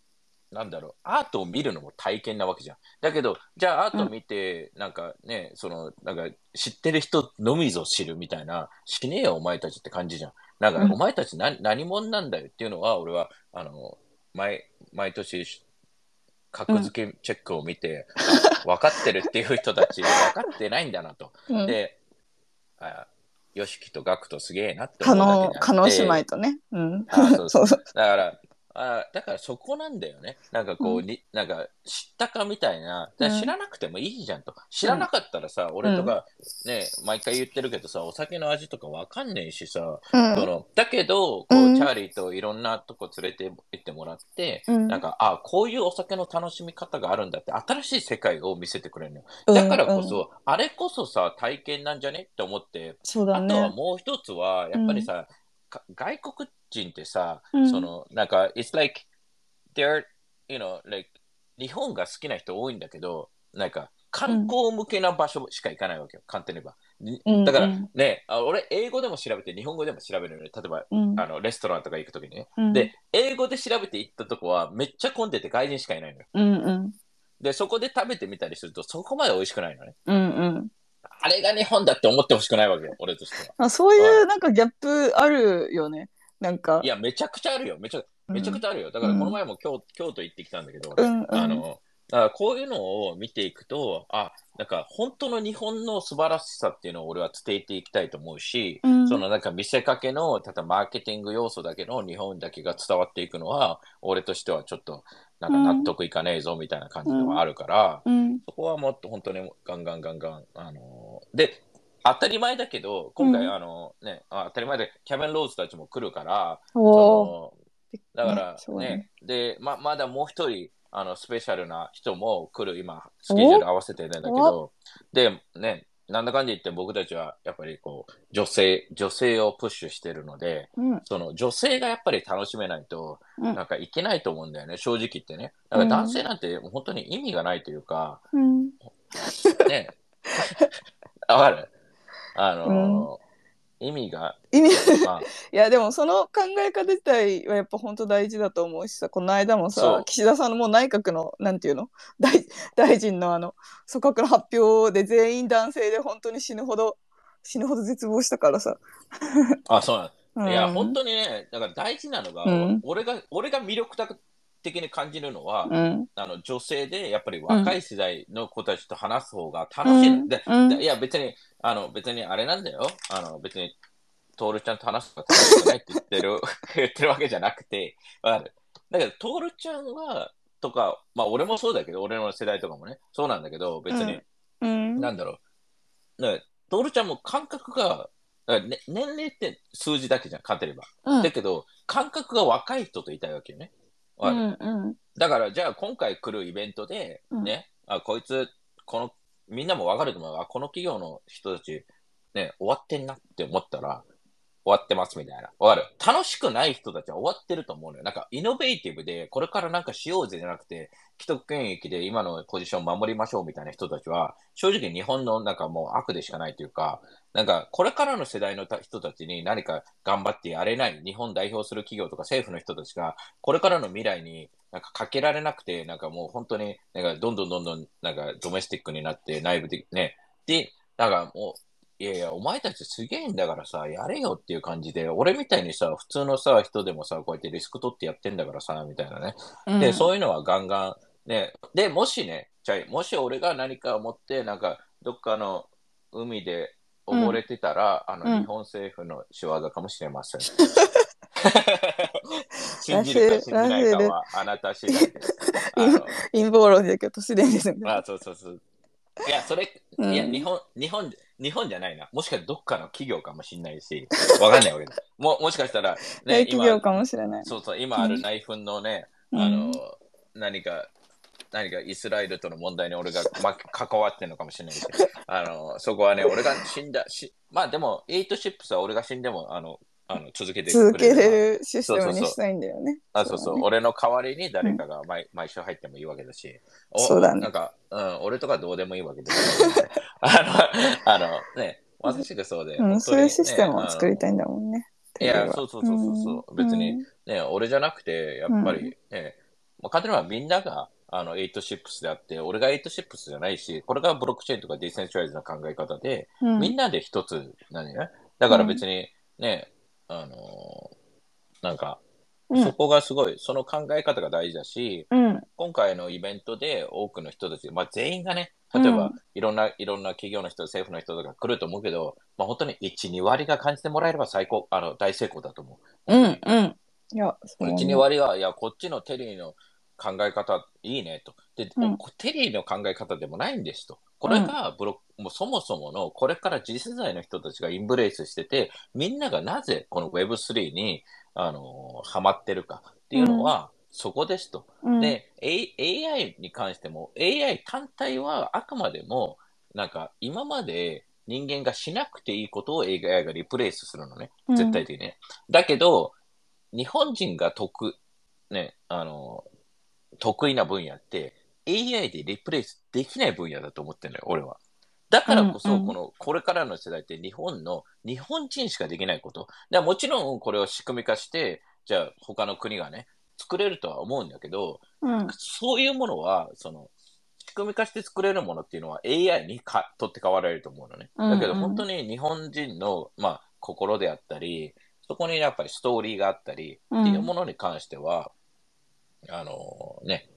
Speaker 1: なんだろう、アートを見るのも体験なわけじゃん。だけど、じゃあアート見て、なんかね、その、なんか知ってる人のみぞ知るみたいな、しねえよ、お前たちって感じじゃん。なんか、
Speaker 2: うん
Speaker 1: お前たち何何者なんだよっていうのは、俺は、あの、毎、毎年、格付けチェックを見て、あ 分かってるっていう人たち、分かってないんだなと。
Speaker 2: うん
Speaker 1: で、あ、ヨシキとガクとすげえなって
Speaker 2: 可
Speaker 1: 思うだけ
Speaker 2: 姉妹とね。うん。
Speaker 1: あ そう
Speaker 2: そう。
Speaker 1: だから、あだからそこなんだよね。なんかこう、
Speaker 2: うん。
Speaker 1: になんか知ったかみたいな、だから
Speaker 2: うん
Speaker 1: 知らなくてもいいじゃんと。知らなかったらさ、俺とかね、毎回言ってるけどさ、お酒の味とかわかんねえしさ、
Speaker 2: うん。
Speaker 1: そのだけど、こう、
Speaker 2: うん。
Speaker 1: チャーリーといろんなとこ連れて行ってもらって、
Speaker 2: うん。
Speaker 1: なんか、あこういうお酒の楽しみ方があるんだって、新しい世界を見せてくれるの。よ。だからこそ、あれこそさ、体験なんじゃねって思って、
Speaker 2: そうだ
Speaker 1: あとは
Speaker 2: ね。
Speaker 1: もう一つは、やっぱりさ、か外国人ってさ、
Speaker 2: うん
Speaker 1: その、なんか、it's like, they're, you know, like, 日本が好きな人多いんだけど、なんか、観光向けな場所しか行かないわけよ、簡単に言えば。だから
Speaker 2: うん
Speaker 1: ね、あ俺、英語でも調べて、日本語でも調べるのね。例えば、
Speaker 2: うん
Speaker 1: あの、レストランとか行くときにね。
Speaker 2: うん
Speaker 1: で、英語で調べて行ったとこは、めっちゃ混んでて外人しかいないのよ。
Speaker 2: うんうん。
Speaker 1: で、そこで食べてみたりすると、そこまで美味しくないのね。
Speaker 2: うんうん。
Speaker 1: あれが日本だって思ってほしくないわけよ、俺としては。
Speaker 2: あそういうなんかギャップあるよね。なんか
Speaker 1: い。や、めちゃくちゃあるよ。めちゃめちゃくちゃあるよ。だから、この前も京,、京都行ってきたんだけど、
Speaker 2: うんうん
Speaker 1: あの、だからこういうのを見ていくと、あ、なんか本当の日本の素晴らしさっていうのを俺は伝えていきたいと思うし、
Speaker 2: うん
Speaker 1: そのなんか見せかけの、ただマーケティング要素だけの日本だけが伝わっていくのは、俺としてはちょっと、なんか納得いかねえぞみたいな感じではあるから、
Speaker 2: うん
Speaker 1: そこはもっと本当にガンガンガンガン、あので、当たり前だけど、今回、
Speaker 2: うん。
Speaker 1: あのね、あ当たり前で、キャベン・ローズたちも来るから、
Speaker 2: おー。
Speaker 1: そのだから
Speaker 2: そうだ
Speaker 1: ね、で、ままだもう一人、あの、スペシャルな人も来る、今、スケジュール合わせてるんだけど、で、ね、なんだかんだ言って僕たちは、やっぱりこう、女性、女性をプッシュしてるので、
Speaker 2: うん。
Speaker 1: その女性がやっぱり楽しめないと、
Speaker 2: うん。
Speaker 1: なんかいけないと思うんだよね、正直言ってね。だから男性なんて本当に意味がないというか、
Speaker 2: うん。
Speaker 1: ね。わかる？あの、意味が、
Speaker 2: 意味
Speaker 1: まあ、
Speaker 2: いやでもその考え方自体はやっぱ本当大事だと思うしさこの間もさ岸田さんのもう内閣のなんていうの？大大臣のあの組閣の発表で全員男性で本当に死ぬほど死ぬほど絶望したからさ。
Speaker 1: あ、そうなん
Speaker 2: うん。
Speaker 1: いや、本当にね、だから大事なのが、
Speaker 2: うん。
Speaker 1: 俺が、俺が魅力的に感じるのは、
Speaker 2: うん
Speaker 1: あの女性でやっぱり若い世代の子たちと話す方が楽しい、
Speaker 2: うん
Speaker 1: で
Speaker 2: うん
Speaker 1: でいや、別に、あの、別にあれなんだよ。あの、別に、トールちゃんと話すのが楽しくないって言ってる、言ってるわけじゃなくて、わかる。だけど、トールちゃんは、とか、まあ、俺もそうだけど、俺の世代とかもね、そうなんだけど、別に、
Speaker 2: うん
Speaker 1: なんだろう。だからトールちゃんも感覚が、ね、年齢って数字だけじゃん、勝てれば。
Speaker 2: うん
Speaker 1: だけど、感覚が若い人といたいわけよね。
Speaker 2: うんうん。
Speaker 1: だから、じゃあ今回来るイベントで、
Speaker 2: うん。
Speaker 1: ね、あ、こいつ、この、みんなもわかると思う。あ、この企業の人たち、ね、終わってんなって思ったら、終わってますみたいな。わかる？楽しくない人たちは終わってると思うのよ。なんか、イノベーティブで、これからなんかしようぜじゃなくて、既得権益で今のポジション守りましょうみたいな人たちは、正直日本のなんかもう悪でしかないというか、なんか、これからの世代の人たちに何か頑張ってやれない、日本代表する企業とか政府の人たちが、これからの未来になんかかけられなくて、なんかもう本当に、なんかどんどんどんどん、なんかドメスティックになって内部的ね。で、だかもう、いやいや、お前たちすげえんだからさ、やれよっていう感じで、俺みたいにさ、普通のさ、人でもさ、こうやってリスク取ってやってんだからさ、みたいなね。
Speaker 2: うん
Speaker 1: で、そういうのはガンガン、ね。で、もしね、じゃあもし俺が何かを持って、なんか、どっかの海で、溺れてたら、あ
Speaker 2: うん
Speaker 1: の、日本政府の仕業かもしれません。信じるか信じないかはあなた次第です。
Speaker 2: 陰謀論だけど都市伝説みたいな。
Speaker 1: あ、そうそうそう。いや、それ、
Speaker 2: うん
Speaker 1: いや、日本、日本、日本じゃないな。もしかしたらどっかの企業かもしれないし、わかんないわけだ。も、もしかしたら、ね、
Speaker 2: 大企業かもしれない。
Speaker 1: そうそう、今ある内紛のね、
Speaker 2: うん
Speaker 1: あの、何か、何かイスラエルとの問題に俺が、ま、関わってんのかもしれないし、あの、そこはね、俺が死んだ、し、まあでも、エイトシップスは俺が死んでも、あの、あの続けて
Speaker 2: 続け
Speaker 1: くれる
Speaker 2: れるシステムにしたいんだよね。
Speaker 1: あ、そうそう。俺の代わりに誰かが毎,、毎週入ってもいいわけだし。お
Speaker 2: そうだね
Speaker 1: なんか、うん、俺とかどうでもいいわけですよ。あの、あの、ね、まさしくそうで。
Speaker 2: うん、そういうシステムを作り
Speaker 1: い。
Speaker 2: たいんだもんね。
Speaker 1: いや、そうそうそうそうそう、
Speaker 2: ん
Speaker 1: 別に、ね、俺じゃなくて、やっぱり、ね、もう簡単にはみんなが、あの、8シップスであって、俺が8シップスじゃないし、これがブロックチェーンとか decentralize の考え方で、
Speaker 2: うん
Speaker 1: みんなで一つなんね。だから別にね、あのーなんか、
Speaker 2: うん
Speaker 1: そこがすごい、その考え方が大事だし、
Speaker 2: うん
Speaker 1: 今回のイベントで多くの人たち、まあ全員がね、例えば、
Speaker 2: うん
Speaker 1: いろんな、いろんな企業の人、政府の人とか来ると思うけど、まあ本当に1、2割が感じてもらえれば最高、あの、大成功だと思う。
Speaker 2: うんうん。いや、そう
Speaker 1: 1、2割は、いや、こっちのテリーの考え方いいねと。で、
Speaker 2: うん
Speaker 1: テリーの考え方でもないんですと。これがブロック、もうそもそもの、これから次世代の人たちがインブレイスしてて、みんながなぜこの Web3 に、あのーハマってるかっていうのは、そこですと。
Speaker 2: うん、
Speaker 1: で、A、AI に関しても、AI 単体はあくまでも、なんか今まで人間がしなくていいことを AI がリプレイスするのね。絶対的にね。だけど、日本人が得、ね、あの、得意な分野って、AI でリプレイスできない分野だと思ってるのよ、俺は。だからこそ、
Speaker 2: うんうん
Speaker 1: この、これからの世代って日本の、日本人しかできないこと。だもちろんこれを仕組み化して、じゃあ他の国がね、作れるとは思うんだけど、
Speaker 2: うん
Speaker 1: そういうものは、その、仕組み化して作れるものっていうのは AI にか取って代わられると思うのね。
Speaker 2: うんうん
Speaker 1: だけど本当に日本人の、まあ、心であったり、そこにやっぱりストーリーがあったり
Speaker 2: うん
Speaker 1: っていうものに関しては、あのね、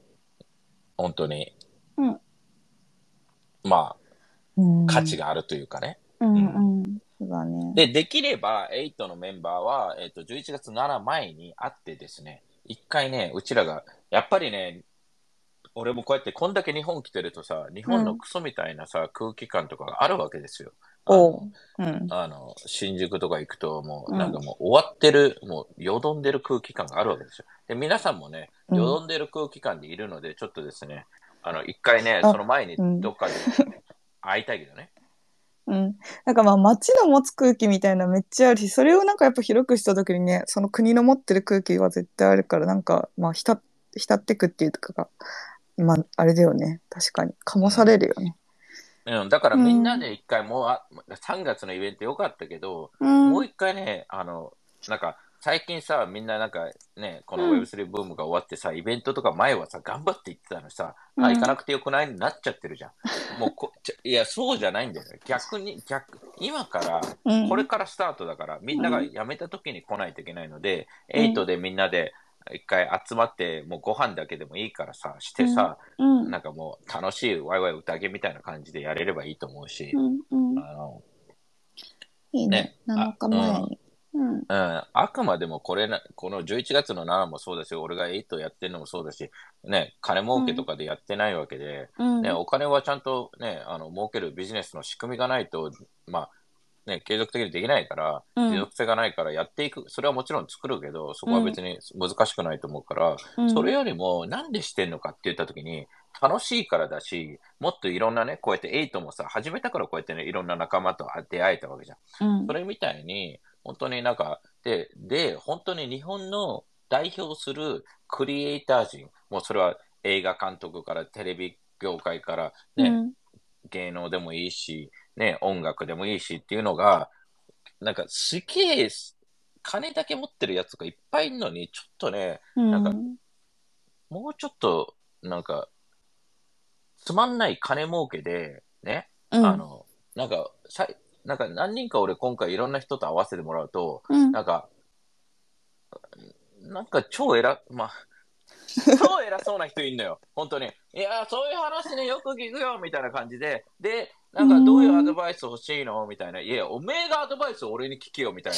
Speaker 1: 本当に、
Speaker 2: うん
Speaker 1: ま
Speaker 2: うん
Speaker 1: あ、価値があるというかね。
Speaker 2: うんうん。そうだね。
Speaker 1: で、できれば、8のメンバーは、えっ、と、11月7前に会ってですね、一回ね、うちらが、やっぱりね、俺もこうやってこんだけ日本来てるとさ、日本のクソみたいなさ、空気感とかがあるわけですよ。
Speaker 2: おう。うん。
Speaker 1: あの、新宿とか行くと、もう、
Speaker 2: うん
Speaker 1: なんかもう終わってる、もう、よどんでる空気感があるわけですよ。で、皆さんもね、
Speaker 2: うん
Speaker 1: よどんでる空気感でいるので、ちょっとですね、あの、一回ね、
Speaker 2: あ
Speaker 1: その前に
Speaker 2: うん
Speaker 1: どっかで会いたいけどね。
Speaker 2: うん。なんかまあ街の持つ空気みたいなめっちゃあるし、それをなんかやっぱ広くした時にね、その国の持ってる空気は絶対あるから、なんかまあ浸浸ってくっていうかが、まああれだよね。確かに。醸されるよね。
Speaker 1: うん、だからみんなで一回もう、あ3月のイベントよかったけど、
Speaker 2: うん。
Speaker 1: もう一回ね、あの、なんか、最近さ、みんななんかね、この
Speaker 2: うん。
Speaker 1: Web3 ブームが終わってさ、イベントとか前はさ、頑張って行ってたのさ、
Speaker 2: うん。
Speaker 1: あ、行かなくてよくない？になっちゃってるじゃん。もうこ、いや、そうじゃないんだよね。逆に、逆、今から、
Speaker 2: うん。
Speaker 1: これからスタートだから、みんなが辞めた時に来ないといけないので、
Speaker 2: うん。
Speaker 1: エイトでみんなで一回集まって、もうご飯だけでもいいからさ、してさ、
Speaker 2: うん。
Speaker 1: なんかもう楽しいワイワイ宴みたいな感じでやれればいいと思うし、
Speaker 2: うんうん。
Speaker 1: あの、
Speaker 2: いいね
Speaker 1: ね。
Speaker 2: 7日前に。うん。
Speaker 1: うん、あくまでもこれな、この11月の7もそうだし、俺が8やってるのもそうだし、ね、金儲けとかでやってないわけで、
Speaker 2: うん。
Speaker 1: ね、お金はちゃんとね、あの、儲けるビジネスの仕組みがないと、まあ、ね、継続的にできないから、
Speaker 2: うん。
Speaker 1: 持続性がないからやっていく、それはもちろん作るけど、そこは別に難しくないと思うから、
Speaker 2: うん。
Speaker 1: それよりも、なんでしてんのかって言ったときに、楽しいからだし、もっといろんなね、こうやって8もさ、始めたからこうやってね、いろんな仲間と出会えたわけじゃん。
Speaker 2: うん。
Speaker 1: それみたいに、本当になんか、で、で、本当に日本の代表するクリエイター陣、もうそれは映画監督からテレビ業界からね、
Speaker 2: うん。
Speaker 1: 芸能でもいいし、ね、音楽でもいいしっていうのが、なんかすげえ、金だけ持ってるやつがいっぱいいるのに、ちょっとね、なんかもうちょっと、なんか、つまんない金儲けで、ね、
Speaker 2: うん。
Speaker 1: あの、なんか、さいなんか何人か俺今回いろんな人と会わせてもらうと、
Speaker 2: うん。
Speaker 1: なんか、なんか超偉、まあ、超偉そうな人いんのよ、本当に。いや、そういう話ね、よく聞くよ、みたいな感じで。で、なんかどういうアドバイス欲しいの？みたいな。いや、おめえがアドバイスを俺に聞けよ、みたい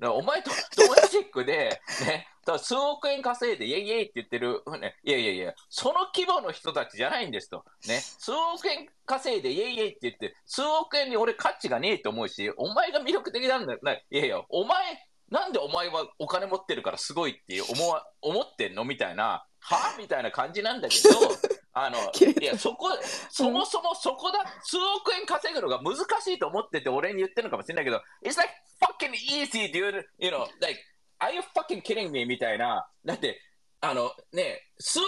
Speaker 1: な。お前とドメスティックで、ね、数億円稼いで、イェイイェイって言ってる、ね、いやいやいや、その規模の人たちじゃないんですと。ね、数億円稼いで、イェイイェイって言って、数億円に俺価値がねえと思うし、お前が魅力的なんだよ。いやいや、お前、なんでお前はお金持ってるからすごいって思わ 思ってんのみたいな、は？みたいな感じなんだけど、あの、いや、そこ、そもそもそこだ、数億円稼ぐのが難しいと思ってて俺に言ってるのかもしれないけど、It's like fucking easy, dude. You know, like, are you fucking kidding me? みたいな。だって、あのね、数億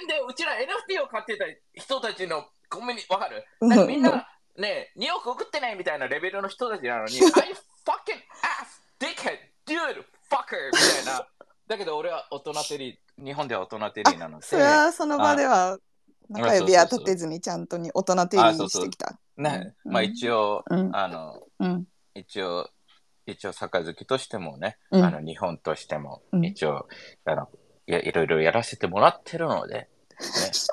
Speaker 1: 円でうちら NFT を買ってた人たちのコンビニ、わかる？みんな、ね、2億送ってないみたいなレベルの人たちなのに、you fucking dickhead, dude, fucker! みたいな。だけど俺は大人テリー、日本では大人テリーなので。
Speaker 2: それはその場では中指は立てずにちゃんとに大人テリーにしてきた。
Speaker 1: ね、まあ一応、あの、一応、一応、杯としてもね、あの日本としても、一応、あのいやいろいろやらせてもらってるので、ね、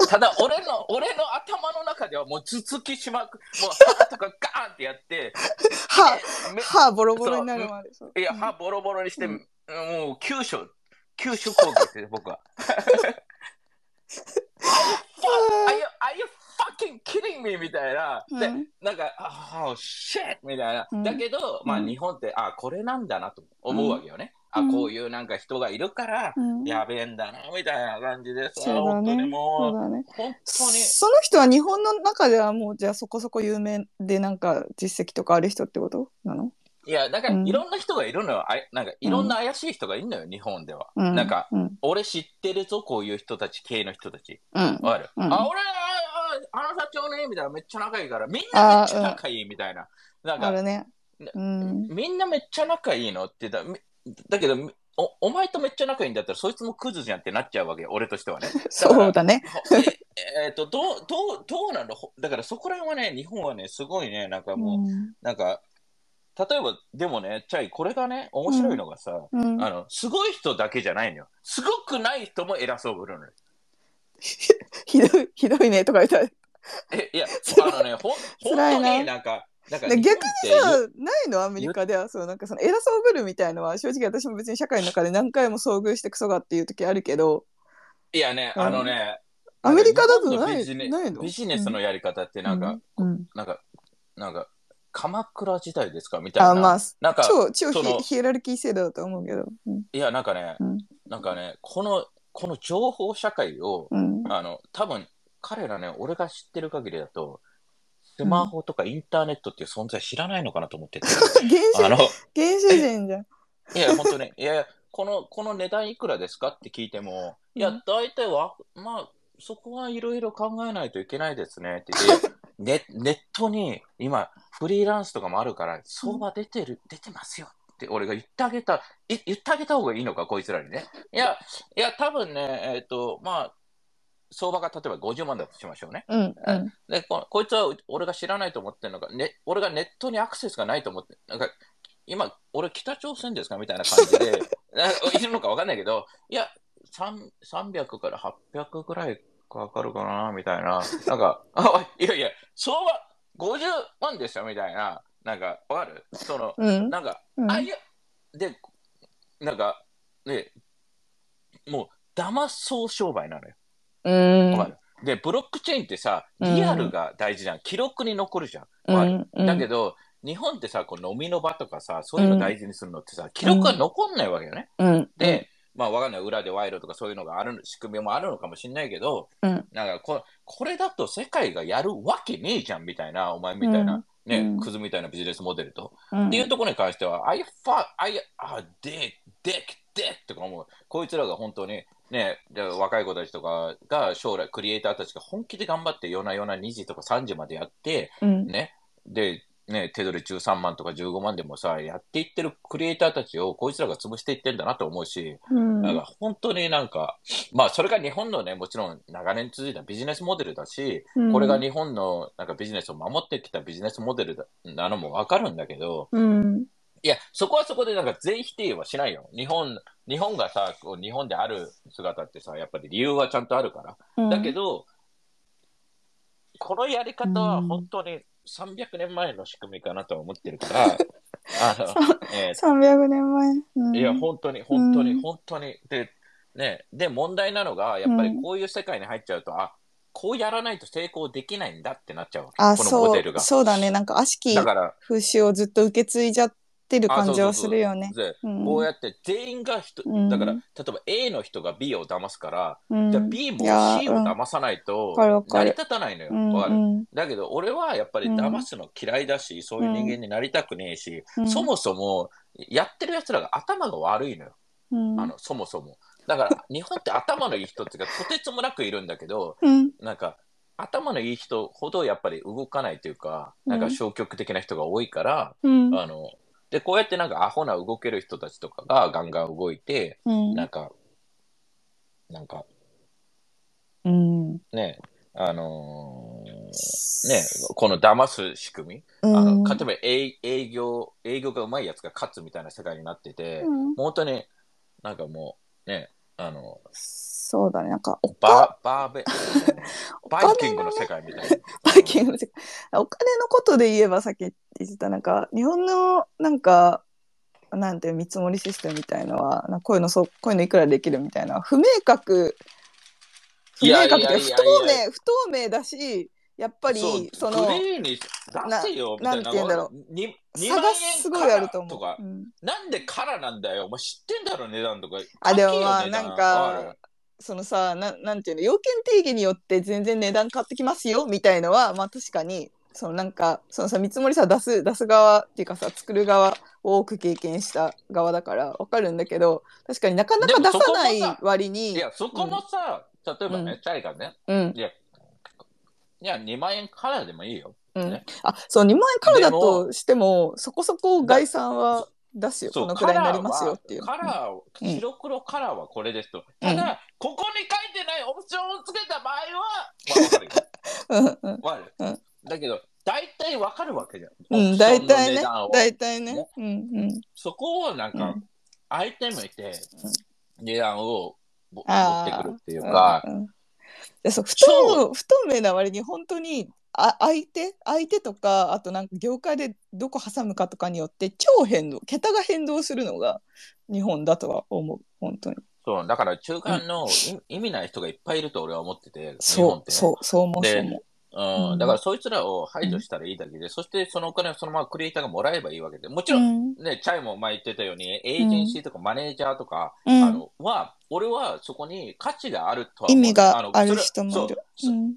Speaker 1: ただ俺の、俺の頭の中ではもう頭突きしまく、もう歯とかガーンってやって、
Speaker 2: 歯、歯ボロボロになるまで。
Speaker 1: いや、歯ボロボロにして、もう急所、急所攻撃です、僕は。are, you, are you fucking kidding me? みたいな。で、うん、なんか、oh, shit! みたいな。だけど、まあ日本って、あ、これなんだなと思うわけよね。あ、こういうなんか人がいるから、やべえんだな、みたいな感じでさ、本当にもう、ね、本当に。
Speaker 2: その人は日本の中ではもう、じゃあそこそこ有名で、なんか実績とかある人ってことなの？
Speaker 1: いや、だからいろんな人がいるのよ。あなんかいろんな怪しい人がいるのよ、日本では。なんか、俺知ってるぞ、こういう人たち、系の人たち。わ、かる、あ、俺、ああの社長ね、みたいな、めっちゃ仲いいから、みんなめっちゃ仲いいみたいな。なんか、
Speaker 2: ね。
Speaker 1: みんなめっちゃ仲いいのってだ、だけどお、お前とめっちゃ仲いいんだったら、そいつもクズじゃんってなっちゃうわけよ、俺としてはね。
Speaker 2: そうだね。
Speaker 1: えっと、どう、どう、どうなの？だからそこら辺はね、日本はね、すごいね、なんかもう、うん、なんか、例えば、でもね、チャイ、これがね、面白いのがさ、うん、あの、すごい人だけじゃないのよ。すごくない人も偉そうぶるのよ。
Speaker 2: ひどい、ひどいねとか言ったら。
Speaker 1: え、いや、あのね、ほ、本当になんか、
Speaker 2: なんか逆にさ、ないの？アメリカでは、そう、なんかその偉そうぶるみたいのは、正直私も別に社会の中で何回も遭遇してクソがっていう時あるけど。
Speaker 1: いやね、あのね、
Speaker 2: アメリカだとない
Speaker 1: ビジネビジネスのやり方ってなんか、うん、なんか、なんか、鎌倉時代ですかみたいな。あ、まあ、
Speaker 2: なんか超、超ヒヒエラルキー制度だと思うけど。
Speaker 1: うん、いや、なんかね、うん、なんかね、この、この情報社会を、うん、あの、多分、彼らね、俺が知ってる限りだと、スマホとかインターネットっていう存在知らないのかなと思ってて。
Speaker 2: 原始、原始人じゃん。
Speaker 1: いや、本当ね、いや、この、この値段いくらですかって聞いても、いや、大体は、まあ、そこはいろいろ考えないといけないですねって言って、ネ ネットに今、フリーランスとかもあるから、相場出てる、出てますよって俺が言ってあげた、言ってあげた方がいいのか、こいつらにね。いや、いや、多分ね、えっ、ー、と、まあ、相場が例えば50万だとしましょうね。
Speaker 2: うん、うん、
Speaker 1: でここいつは俺が知らないと思ってるのか、ね、俺がネットにアクセスがないと思って、なんか今、俺北朝鮮ですかみたいな感じで、いるのか分かんないけど、いや、300から800ぐらいかかるかなみたいな。なんか、あ、いやいや、相場50万でしたみたいな。なんか、わかる？その、うん、なんか、うん、あ、いや、で、なんか、ね、もう、騙そう商売なのよ。
Speaker 2: うん。
Speaker 1: で、ブロックチェーンってさ、リアルが大事じゃん。記録に残るじゃん。うん、だけど、日本ってさ、こう飲みの場とかさ、そういうの大事にするのってさ、記録が残んないわけよね。
Speaker 2: うん、
Speaker 1: で、まあわかんない、裏で賄賂とかそういうのがある仕組みもあるのかもしれないけど、
Speaker 2: うん、
Speaker 1: なんかここれだと世界がやるわけねえじゃんみたいな、お前みたいな、ね、うん、クズみたいなビジネスモデルと。っていうところに関しては、I fuck, I, あ、で、で、でってか思う。こいつらが本当に、ね、若い子たちとかが将来、クリエイターたちが本気で頑張って夜な夜な2時とか3時までやって、
Speaker 2: うん、
Speaker 1: ね、で、ね、手取り13万とか15万でもさ、やっていってるクリエイターたちをこいつらが潰していってんだなと思うし、
Speaker 2: うん、
Speaker 1: なんか本当になんか、まあそれが日本のね、もちろん長年続いたビジネスモデルだし、うん、これが日本のなんかビジネスを守ってきたビジネスモデルなのもわかるんだけど、
Speaker 2: うん、
Speaker 1: いや、そこはそこでなんか全否定はしないよ。日本、日本がさ、こう日本である姿ってさ、やっぱり理由はちゃんとあるから。
Speaker 2: うん
Speaker 1: だけど、このやり方は
Speaker 2: うん
Speaker 1: 本当に300年前の仕組みかなとは思ってるから、あの、え
Speaker 2: 300年前。うん
Speaker 1: ーいや、本当に、本当に、
Speaker 2: うん
Speaker 1: 本当に。で、ね、で、問題なのが、やっぱりこういう世界に入っちゃうと、あ、こうやらないと成功できないんだってなっちゃうわけ。
Speaker 2: あ、
Speaker 1: この
Speaker 2: そう、
Speaker 1: モデルが。
Speaker 2: そうだね。なんか悪しき風習をずっと受け継いじゃってる
Speaker 1: あ
Speaker 2: 感じはするよね。
Speaker 1: こうやって全員が人、
Speaker 2: うん。
Speaker 1: だから、例えば A の人が B を騙すから、
Speaker 2: うん。
Speaker 1: じゃあ B も C を
Speaker 2: うん
Speaker 1: 騙さないと成り立たないのよ。かる
Speaker 2: うん。
Speaker 1: だけど俺はやっぱり
Speaker 2: うん
Speaker 1: 騙すの嫌いだし、そういう人間になりたくねえし、
Speaker 2: うん。
Speaker 1: そもそもやってる奴らが頭が悪いのよ。
Speaker 2: うん。
Speaker 1: あの、そもそも。だから日本って頭のいい人っていうかとてつもなくいるんだけど、
Speaker 2: うん。
Speaker 1: なんか頭のいい人ほどやっぱり動かないというか、なんか消極的な人が多いから、
Speaker 2: うん。
Speaker 1: あの、で、こうやってなんかアホな動ける人たちとかがガンガン動いて、
Speaker 2: うん。
Speaker 1: なんか、なんか
Speaker 2: うん。
Speaker 1: ね、あのーね、この騙す仕組み、
Speaker 2: うん。
Speaker 1: あの、例えば営営業、営業がうまいやつが勝つみたいな世界になってて、
Speaker 2: うん。
Speaker 1: 本当になんかもう、ね、あの、
Speaker 2: そうだね。なんか、お
Speaker 1: バー、バーベ、
Speaker 2: お
Speaker 1: バイキングの世界みたいな。
Speaker 2: バイキングの世界お金のことで言えばさっき言ってたなんか日本のなんかなんていう見積もりシステムみたいのはなんかこういうのそうこういうのいくらできるみたいな不明確不明確っていうか
Speaker 1: いやいやいや
Speaker 2: 不透明不透明だしやっぱりその
Speaker 1: グレーに出せよ、みたいな。
Speaker 2: なんて言うんだろ
Speaker 1: う。に2
Speaker 2: 差がすごいあると思う。
Speaker 1: とか
Speaker 2: う、ん
Speaker 1: なんでカラなんだよ。お前知ってんだろ、値段とか。
Speaker 2: あでもまあなんかそのさななんていうの要件定義によって全然値段変わってきますよみたいのはまあ確かにそのなんかそのさ見積もりさ出す出す側っていうかさ作る側を多く経験した側だからわかるんだけど確かになかなか出さない割に
Speaker 1: いや、そこもさ、例えばね、
Speaker 2: うん。
Speaker 1: チャリがね、
Speaker 2: うん。
Speaker 1: いや、いや、2万円からでもいいよ。
Speaker 2: うん。
Speaker 1: ね。
Speaker 2: あそう2万円からだ
Speaker 1: で
Speaker 2: としてもそこそこ概算は出すよ。このくらいになりますよっていう。
Speaker 1: カラーを
Speaker 2: うん。
Speaker 1: 白黒カラーはこれですと。
Speaker 2: うん。
Speaker 1: ただ、ここに書いてないオプションをつけた場合は、まかるだけど、大体わかるわけじゃん。
Speaker 2: うん、大体ね。大体ね。
Speaker 1: ね。
Speaker 2: うんうん。
Speaker 1: そこをなんか
Speaker 2: うん、
Speaker 1: 相手向いて、値段をぼ持ってくるっていうか、
Speaker 2: うんうん。でそう不
Speaker 1: 超
Speaker 2: 透不透明な割に本当にあ相手？相手とかあとなんか業界でどこ挟むかとかによって超変動桁が変動するのが日本だとは思う本当に。
Speaker 1: そう、だから中間のい意味ない人がいっぱいいると俺は思ってて、日
Speaker 2: そう
Speaker 1: 本ってね。
Speaker 2: そうそう思う
Speaker 1: で
Speaker 2: そう思う
Speaker 1: うん、
Speaker 2: うん。
Speaker 1: だからそいつらを排除したらいいだけで、そしてそのお金をそのままクリエイターがもらえばいいわけで、もちろん、
Speaker 2: うん。
Speaker 1: ね、チャイも前言ってたように、エージェンシーとかマネージャーとか、
Speaker 2: うん。
Speaker 1: あの、は、俺はそこに価値があるとは思う
Speaker 2: 意味がある人もいる。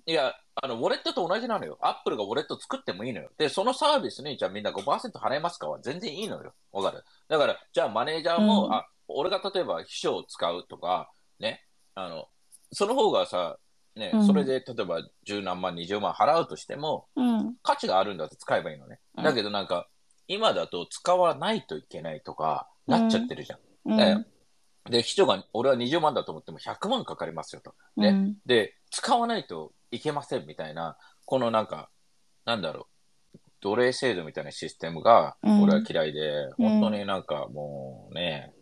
Speaker 1: いや、あの、ウォレットと同じなのよ。アップルがウォレット作ってもいいのよ。で、そのサービスに、じゃあみんな5%払いますかは全然いいのよ。わかる？だから、じゃあマネージャーも、
Speaker 2: うん。
Speaker 1: あ、俺が例えば秘書を使うとか、ね、あの、その方がさ、ね、
Speaker 2: うん。
Speaker 1: それで例えば10何万、20万払うとしても、
Speaker 2: うん。
Speaker 1: 価値があるんだって使えばいいのね。
Speaker 2: うん。
Speaker 1: だけどなんか、今だと使わないといけないとか、なっちゃってるじゃん。
Speaker 2: うん。
Speaker 1: ねで、秘書が、俺は20万だと思っても100万かかりますよと。ね。
Speaker 2: うん。
Speaker 1: で、使わないといけませんみたいな、このなんか、なんだろう、奴隷制度みたいなシステムが、
Speaker 2: うん。
Speaker 1: 俺は嫌いで、
Speaker 2: うん。
Speaker 1: 本当になんかもうね、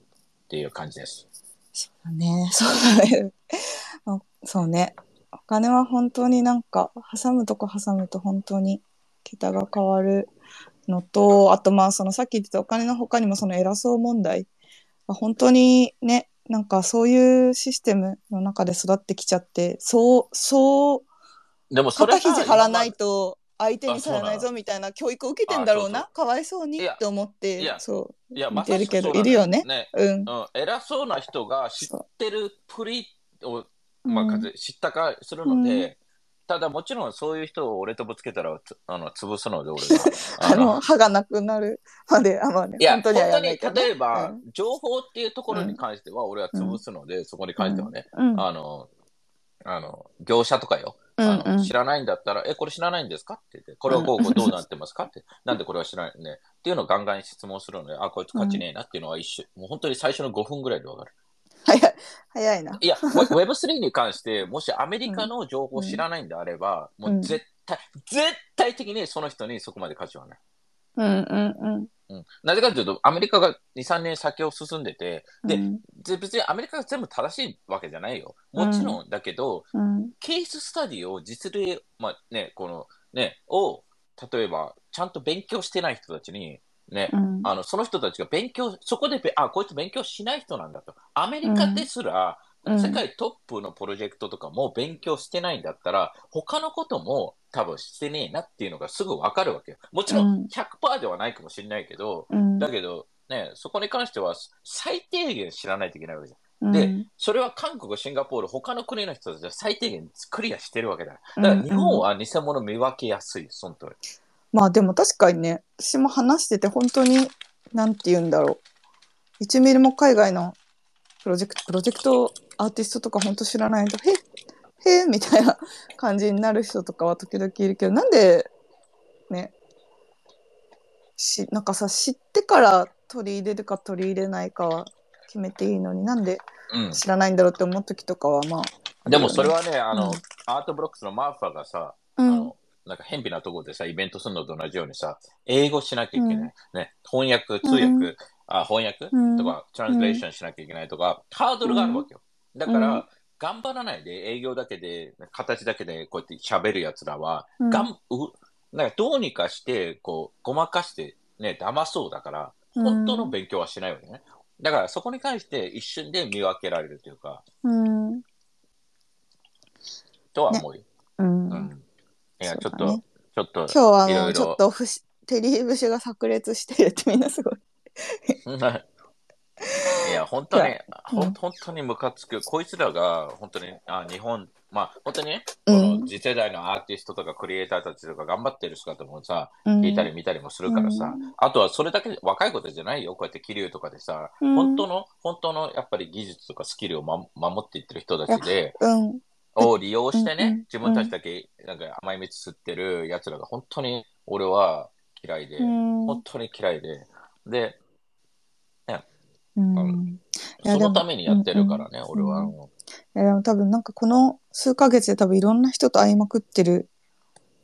Speaker 1: っていう感じです。
Speaker 2: そうだね。そうだね。あ そうねお金は本当になんか挟むとこ挟むと本当に桁が変わるのとあとまあそのさっき言ってたお金の他にもその偉そう問題は本当にねなんかそういうシステムの中で育ってきちゃってそうそう
Speaker 1: でもそれ
Speaker 2: 肩
Speaker 1: が
Speaker 2: 肘張らないと相手にされないぞみたいな教育を受けてんだろうなかわいそうにって思って
Speaker 1: いや
Speaker 2: そ
Speaker 1: いや、
Speaker 2: 見てるけどいるよね。
Speaker 1: ね。
Speaker 2: ううん。
Speaker 1: うん、偉そうな人が知ってるプリを、
Speaker 2: うん。
Speaker 1: まあ、知ったかするので、ただもちろんそういう人を俺とぶつけたら、つあの、潰すので、俺が。
Speaker 2: あの歯がなくなるまであまあね
Speaker 1: いや、
Speaker 2: 本当に
Speaker 1: 例えば、
Speaker 2: うん。
Speaker 1: 情報っていうところに関しては、俺は潰すので、そこに関してはね、
Speaker 2: うん。
Speaker 1: あの、あの、業者とかよ、
Speaker 2: うん
Speaker 1: あの
Speaker 2: うん
Speaker 1: 知らないんだったら、え、これ知らないんですかって言って、これはこうこうどうなってますかって、なんでこれは知らないね。っていうのをガンガン質問するので、あ、こいつ勝ちねえなっていうのは一瞬、もう本当に最初の5分ぐらいでわかる。
Speaker 2: 早い早いな。い
Speaker 1: や、ウェ Web3 に関して、もしアメリカの情報を知らないんであれば、
Speaker 2: うん。
Speaker 1: もう絶対、絶対的にその人にそこまで価値はない。
Speaker 2: うんうん
Speaker 1: うん、なぜかというと、アメリカが2、3年先を進んでて、で、
Speaker 2: うん。
Speaker 1: で別にアメリカが全部正しいわけじゃないよ。もちろんだけど、
Speaker 2: うん。
Speaker 1: ケーススタディを実例、まあね、このね、を、例えば、ちゃんと勉強してない人たちに、ね、
Speaker 2: うん。
Speaker 1: あの、その人たちが勉強、そこでべ、あ、こいつ勉強しない人なんだと。アメリカですら、
Speaker 2: うん。
Speaker 1: 世界トップのプロジェクトとかも勉強してないんだったら、他のことも多分してねえなっていうのがすぐわかるわけよ。もちろ
Speaker 2: うん。
Speaker 1: ん100%ではないかもしれないけど、
Speaker 2: うん。
Speaker 1: だけど、ね、そこに関しては最低限知らないといけないわけじゃん。でそれは韓国、シンガポール、他の国の人たちは最低限クリアしてるわけだ。だから日本は偽物見分けやすい、その通り。
Speaker 2: まあでも確かにね私も話してて本当になんて言うんだろう。1ミリも海外のプロジェクトプロジェクトアーティストとか本当知らないとへへみたいな感じになる人とかは時々いるけどなんでねしなんかさ知ってから取り入れるか取り入れないかは決めていいのになんで
Speaker 1: うん。
Speaker 2: 知らないんだろうって思う時とかはまあ
Speaker 1: でもそれはね、あの、
Speaker 2: うん
Speaker 1: Art Blocks のマーファがさ、
Speaker 2: うん。
Speaker 1: あの、なんか、辺鄙なところでさ、イベントするのと同じようにさ、英語しなきゃいけない。
Speaker 2: うん。
Speaker 1: ね、翻訳、通訳、
Speaker 2: うん。
Speaker 1: あ翻訳、
Speaker 2: うん。
Speaker 1: とか、 translation しなきゃいけないとか、ハードルがあるわけよ。だから、
Speaker 2: うん。
Speaker 1: 頑張らないで、営業だけで、形だけでこうやって喋るやつらは、
Speaker 2: うん。
Speaker 1: がんうなんかどうにかして、こう、ごまかして、ね、騙そうだから、本当の勉強はしないわけね。だから、そこに関して一瞬で見分けられるというか、
Speaker 2: うん。
Speaker 1: とは思うよ。
Speaker 2: うん。
Speaker 1: うん。いや、ちょっと、ちょっと、
Speaker 2: 今日はいも
Speaker 1: うろ
Speaker 2: ちょっとテリー節が炸裂してるってみんなすごい。
Speaker 1: いや、本当に
Speaker 2: ん
Speaker 1: ん本当にムカつく。こいつらが、本当に、あ日本、まあ、本当にね、こ
Speaker 2: うん
Speaker 1: の次世代のアーティストとかクリエイターたちとか頑張ってる姿もさ、
Speaker 2: うん
Speaker 1: 聞いたり見たりもするからさ、
Speaker 2: うん
Speaker 1: あとはそれだけ若いことじゃないよ。こうやって桐生とかでさ、
Speaker 2: うん
Speaker 1: 本当の、本当のやっぱり技術とかスキルを、ま、守っていってる人たちで、
Speaker 2: うん。
Speaker 1: を利用してね、自分たちだけなんか甘い蜜吸ってる奴らが本当に俺は嫌いで、
Speaker 2: うん。
Speaker 1: 本当に嫌いで、で、
Speaker 2: うん。
Speaker 1: そのためにやってるからね、
Speaker 2: うん
Speaker 1: 俺は。
Speaker 2: うん。いやでも多分なんかこの数ヶ月で多分いろんな人と会いまくってる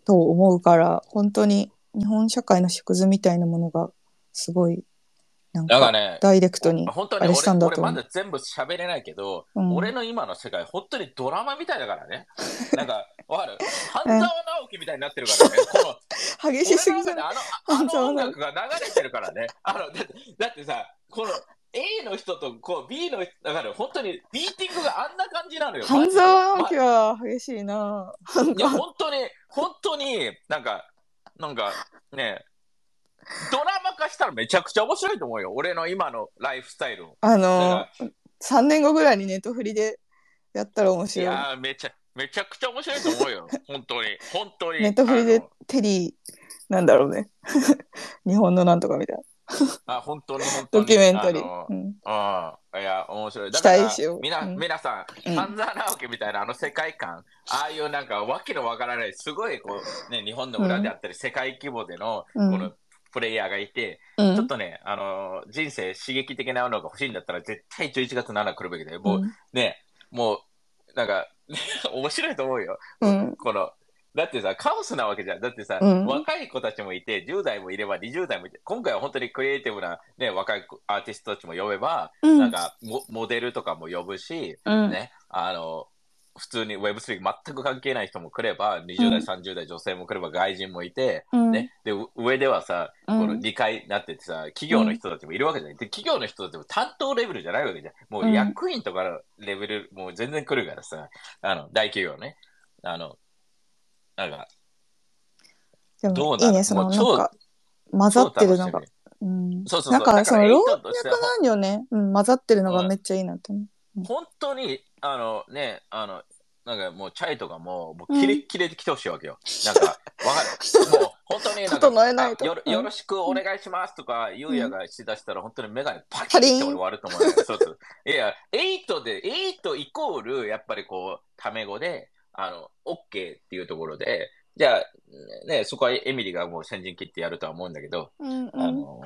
Speaker 2: と思うから本当に日本社会の縮図みたいなものがすごいなんか
Speaker 1: ね、
Speaker 2: ダイレクトに
Speaker 1: 本当に俺俺まだ全部喋れないけど、
Speaker 2: うん
Speaker 1: 俺の今の世界、本当にドラマみたいだからね。なんか、わかる？半沢直樹みたいになってるからね。この
Speaker 2: 激しすぎ
Speaker 1: 俺
Speaker 2: じゃない
Speaker 1: の中であのあの音楽が流れてるからね。あのだってだってさ、この A の人とこう B の人、だから本当にビーティングがあんな感じなのよ。
Speaker 2: 半沢直樹
Speaker 1: ま
Speaker 2: は激しいな
Speaker 1: いや、
Speaker 2: か
Speaker 1: 本当に、本当に、なんか、なんか、ね、ドラマ化したらめちゃくちゃ面白いと思うよ。俺の今のライフスタイルを。
Speaker 2: あ
Speaker 1: だ
Speaker 2: の
Speaker 1: か
Speaker 2: 3年後ぐらいにネットフリでやったら面
Speaker 1: い
Speaker 2: 白い
Speaker 1: やーめちゃ、めちゃくちゃ面白いと思うよ。本当に。本当に。
Speaker 2: ネットフリでテリーなんだろうね日本のなんとかみたいな
Speaker 1: あ、本当に、本当に。
Speaker 2: ドキュメンタリーうん
Speaker 1: ああ、いや、面白い。だ
Speaker 2: 期
Speaker 1: から
Speaker 2: 待しよう
Speaker 1: みな、
Speaker 2: うん
Speaker 1: 皆さん、
Speaker 2: うん
Speaker 1: 半沢直樹みたいなあの世界観、ああいうなんかわけのわからない、すごいこう、ね、日本の裏であったり、世界規模での、
Speaker 2: うん
Speaker 1: この、プレイヤーがいて、
Speaker 2: うん。
Speaker 1: ちょっとね、あのー人生刺激的なものが欲しいんだったら、絶対11月7日来るべきで、もう、
Speaker 2: うん。
Speaker 1: ね、もう、なんか、面白いと思うよ。
Speaker 2: うん。
Speaker 1: この、だってさ、カオスなわけじゃん。だってさ、
Speaker 2: うん。
Speaker 1: 若い子たちもいて、10代もいれば20代もいて、今回は本当にクリエイティブな、ね、若い子アーティストたちも呼べば、
Speaker 2: うん。
Speaker 1: なんかモ、モデルとかも呼ぶし、
Speaker 2: うん。
Speaker 1: ね、あの、普通に Web3 全く関係ない人も来れば、20代、30代女性も来れば外人もいて、
Speaker 2: うん。
Speaker 1: ね、で、う上ではさ、
Speaker 2: うん。
Speaker 1: この2階になっててさ、企業の人たちもいるわけじゃない。で、企業の人たちも担当レベルじゃないわけじゃん。もう役員とかのレベル、もう全然来るからさ、あの、大企業ね。あの、なんか、
Speaker 2: で
Speaker 1: どうなる？
Speaker 2: もいいねそのなんか混ざってるのが。うん。
Speaker 1: そうそうそう。
Speaker 2: なんかその
Speaker 1: だから
Speaker 2: 老
Speaker 1: エイトとしては
Speaker 2: 若男女ね、うん、混ざってるのがめっちゃいいなって思う。
Speaker 1: 本当に、あのね、あの、なんかもうチャイとかも、もうキレッキレで来てほしいわけよ。なんか、わかる。もう本当になんか
Speaker 2: 整えないと
Speaker 1: あよろ
Speaker 2: うん
Speaker 1: よろしくお願いしますとか、ゆうやがしだしたら本当にメガネパキッて俺割ると思うよ。そうそう。いや、8で、8イコール、やっぱりこう、タメ語で、あの、OK っていうところで、じゃあ、ね、そこはエミリがもう先陣切ってやるとは思うんだけど、
Speaker 2: うん
Speaker 1: あの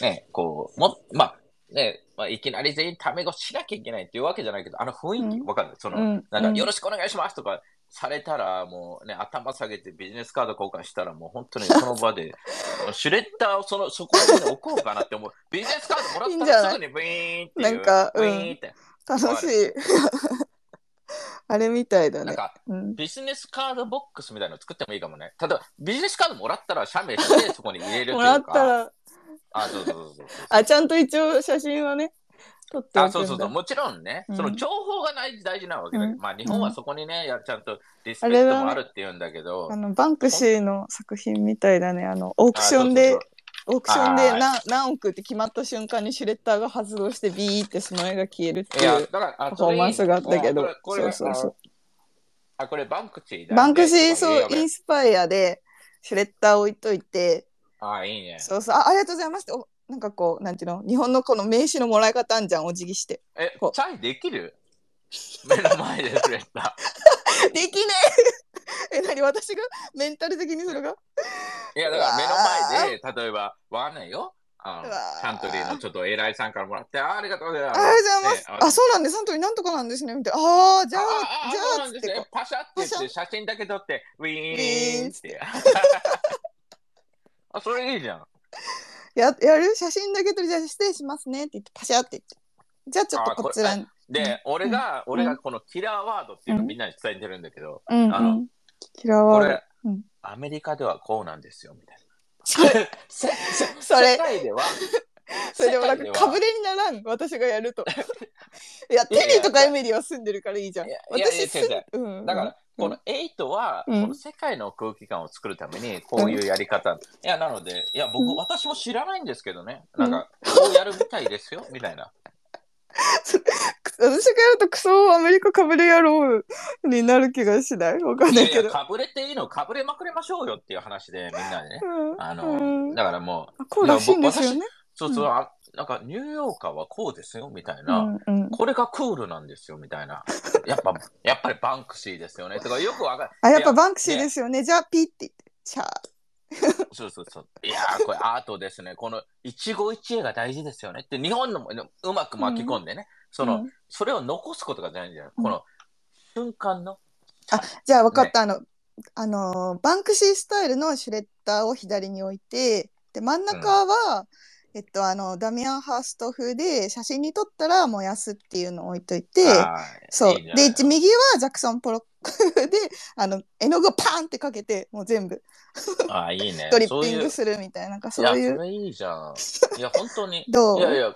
Speaker 1: ね、こう、も、まあ、ね、まあ、いきなり全員タメ語しなきゃいけないっていうわけじゃないけど、あの雰囲気、
Speaker 2: うん
Speaker 1: わかる？その、
Speaker 2: うん
Speaker 1: なんか、
Speaker 2: うん
Speaker 1: よろしくお願いしますとか、されたら、もうね、頭下げてビジネスカード交換したら、もう本当にその場で、シュレッダーをそのそこに、ね、置こうかなって思う。ビジネスカードもらったらすぐにブイーンっていう。
Speaker 2: なんか
Speaker 1: ブイーンって。
Speaker 2: 楽しい。あれみたいだね。
Speaker 1: なんか、
Speaker 2: うん、
Speaker 1: ビジネスカードボックスみたいなの作ってもいいかもね。例えば、ビジネスカードもらったら、写メして、そこに入れるというか。
Speaker 2: もらったら、
Speaker 1: あ、そうそうそうそう。
Speaker 2: あ、ちゃんと一応写真はね、撮って
Speaker 1: あそうそうそう、もちろんね、
Speaker 2: うん。
Speaker 1: その情報が大事大事なわけだけど、
Speaker 2: うん。
Speaker 1: まあ日本はそこにね、やちゃんとリスペクトもあるって言うんだけど、
Speaker 2: あのバンクシーの作品みたいだね。あのオークションで
Speaker 1: あそうそう
Speaker 2: オークションで
Speaker 1: はい
Speaker 2: 何何億って決まった瞬間にシュレッダーが発動してビーってその絵が消えるって
Speaker 1: い
Speaker 2: うパフォーマンスがあったけど。そうそうそう。
Speaker 1: あ、これバンクシーだ、
Speaker 2: バンクシーそうイ
Speaker 1: い
Speaker 2: ンスパイアでシュレッダー置いといて
Speaker 1: あ、いいね。
Speaker 2: そうそう。あありがとうございますっておなんかこうなんていうの？日本のこの名刺のもらい方あんじゃんお辞儀して。
Speaker 1: え
Speaker 2: こう、
Speaker 1: チャイできる？目の前でくれた。
Speaker 2: できねえ。え何？私が？メンタル的にそれが？
Speaker 1: いや、だから目の前で、例えば、わかんないよ。あの
Speaker 2: うわー。
Speaker 1: サントリーのちょっと偉いさんからもらって、あありがとうございます。
Speaker 2: ありがとうございます、
Speaker 1: ね
Speaker 2: あそうなんです。サントリーなんとかなんですね。みたいなああじゃあ
Speaker 1: ああ
Speaker 2: じゃ
Speaker 1: そうな
Speaker 2: あ。
Speaker 1: パシャって言っ
Speaker 2: パシ
Speaker 1: て写真だけ撮って、ウィ
Speaker 2: ーン
Speaker 1: って。あ、それいいじゃん。
Speaker 2: うややる写真だけ撮りじゃあ失礼しますねって言ってパシャって言って。じゃあちょっとこちらに。
Speaker 1: で、俺が、
Speaker 2: うん。
Speaker 1: 俺がこのキラーワードっていうのをみんなに伝えてるんだけど、
Speaker 2: うん。
Speaker 1: あの
Speaker 2: うんキラーワード。
Speaker 1: これ、
Speaker 2: うん。
Speaker 1: アメリカではこうなんですよ、みたい
Speaker 2: それ
Speaker 1: な。せせ
Speaker 2: それ。
Speaker 1: 世界では、
Speaker 2: それでもなんかかぶれにならん私がやると。いやテリーとかエミリーは住んでるからいいじゃん。
Speaker 1: いやいや
Speaker 2: 私住んうん
Speaker 1: だから、この8は、
Speaker 2: うん。
Speaker 1: この世界の空気感を作るために、こういうやり方。いや、なので、いや、僕、
Speaker 2: うん。
Speaker 1: 私も知らないんですけどね。なんか、こうやるみたいですよ、みたいな。
Speaker 2: 私がやるとクソアメリカかぶれ野郎になる気がしない？わかん
Speaker 1: いやい
Speaker 2: いけど
Speaker 1: かぶれていいの、かぶれまくれましょうよっていう話で、みんなでね。
Speaker 2: うん。
Speaker 1: あの、
Speaker 2: うん。
Speaker 1: だからもう、
Speaker 2: こうらしいんですよね
Speaker 1: そうそう、
Speaker 2: うん。
Speaker 1: あなんかニューヨーカーはこうですよみたいな、
Speaker 2: うんうん。
Speaker 1: これがクールなんですよみたいな、やっぱやっぱりバンクシーですよね。とかよくわかる。
Speaker 2: あやっぱ
Speaker 1: い
Speaker 2: バンクシーですよね。じゃあピッて言ってシャー。
Speaker 1: そうそうそう。いやーこれアートですね。この一期一会が大事ですよねって日本のもうまく巻き込んでね、その、
Speaker 2: うん。
Speaker 1: それを残すことが大事だよ。
Speaker 2: うん。
Speaker 1: この瞬間の。
Speaker 2: あじゃあ分かった、あのあのーバンクシースタイルのシュレッダーを左に置いてで真ん中は、えっとあのダミアン・ハースト風で写真に撮ったら燃やすっていうのを置いといて
Speaker 1: はい
Speaker 2: そう
Speaker 1: いい
Speaker 2: で一右はジャクソン・ポロックであの絵の具をパーンってかけてもう全部
Speaker 1: あーいいね。
Speaker 2: ドリッピングするみたいななんかそう
Speaker 1: いや、
Speaker 2: いう
Speaker 1: それいいじゃん。いや、本当に。
Speaker 2: どう？
Speaker 1: いやいや、
Speaker 2: う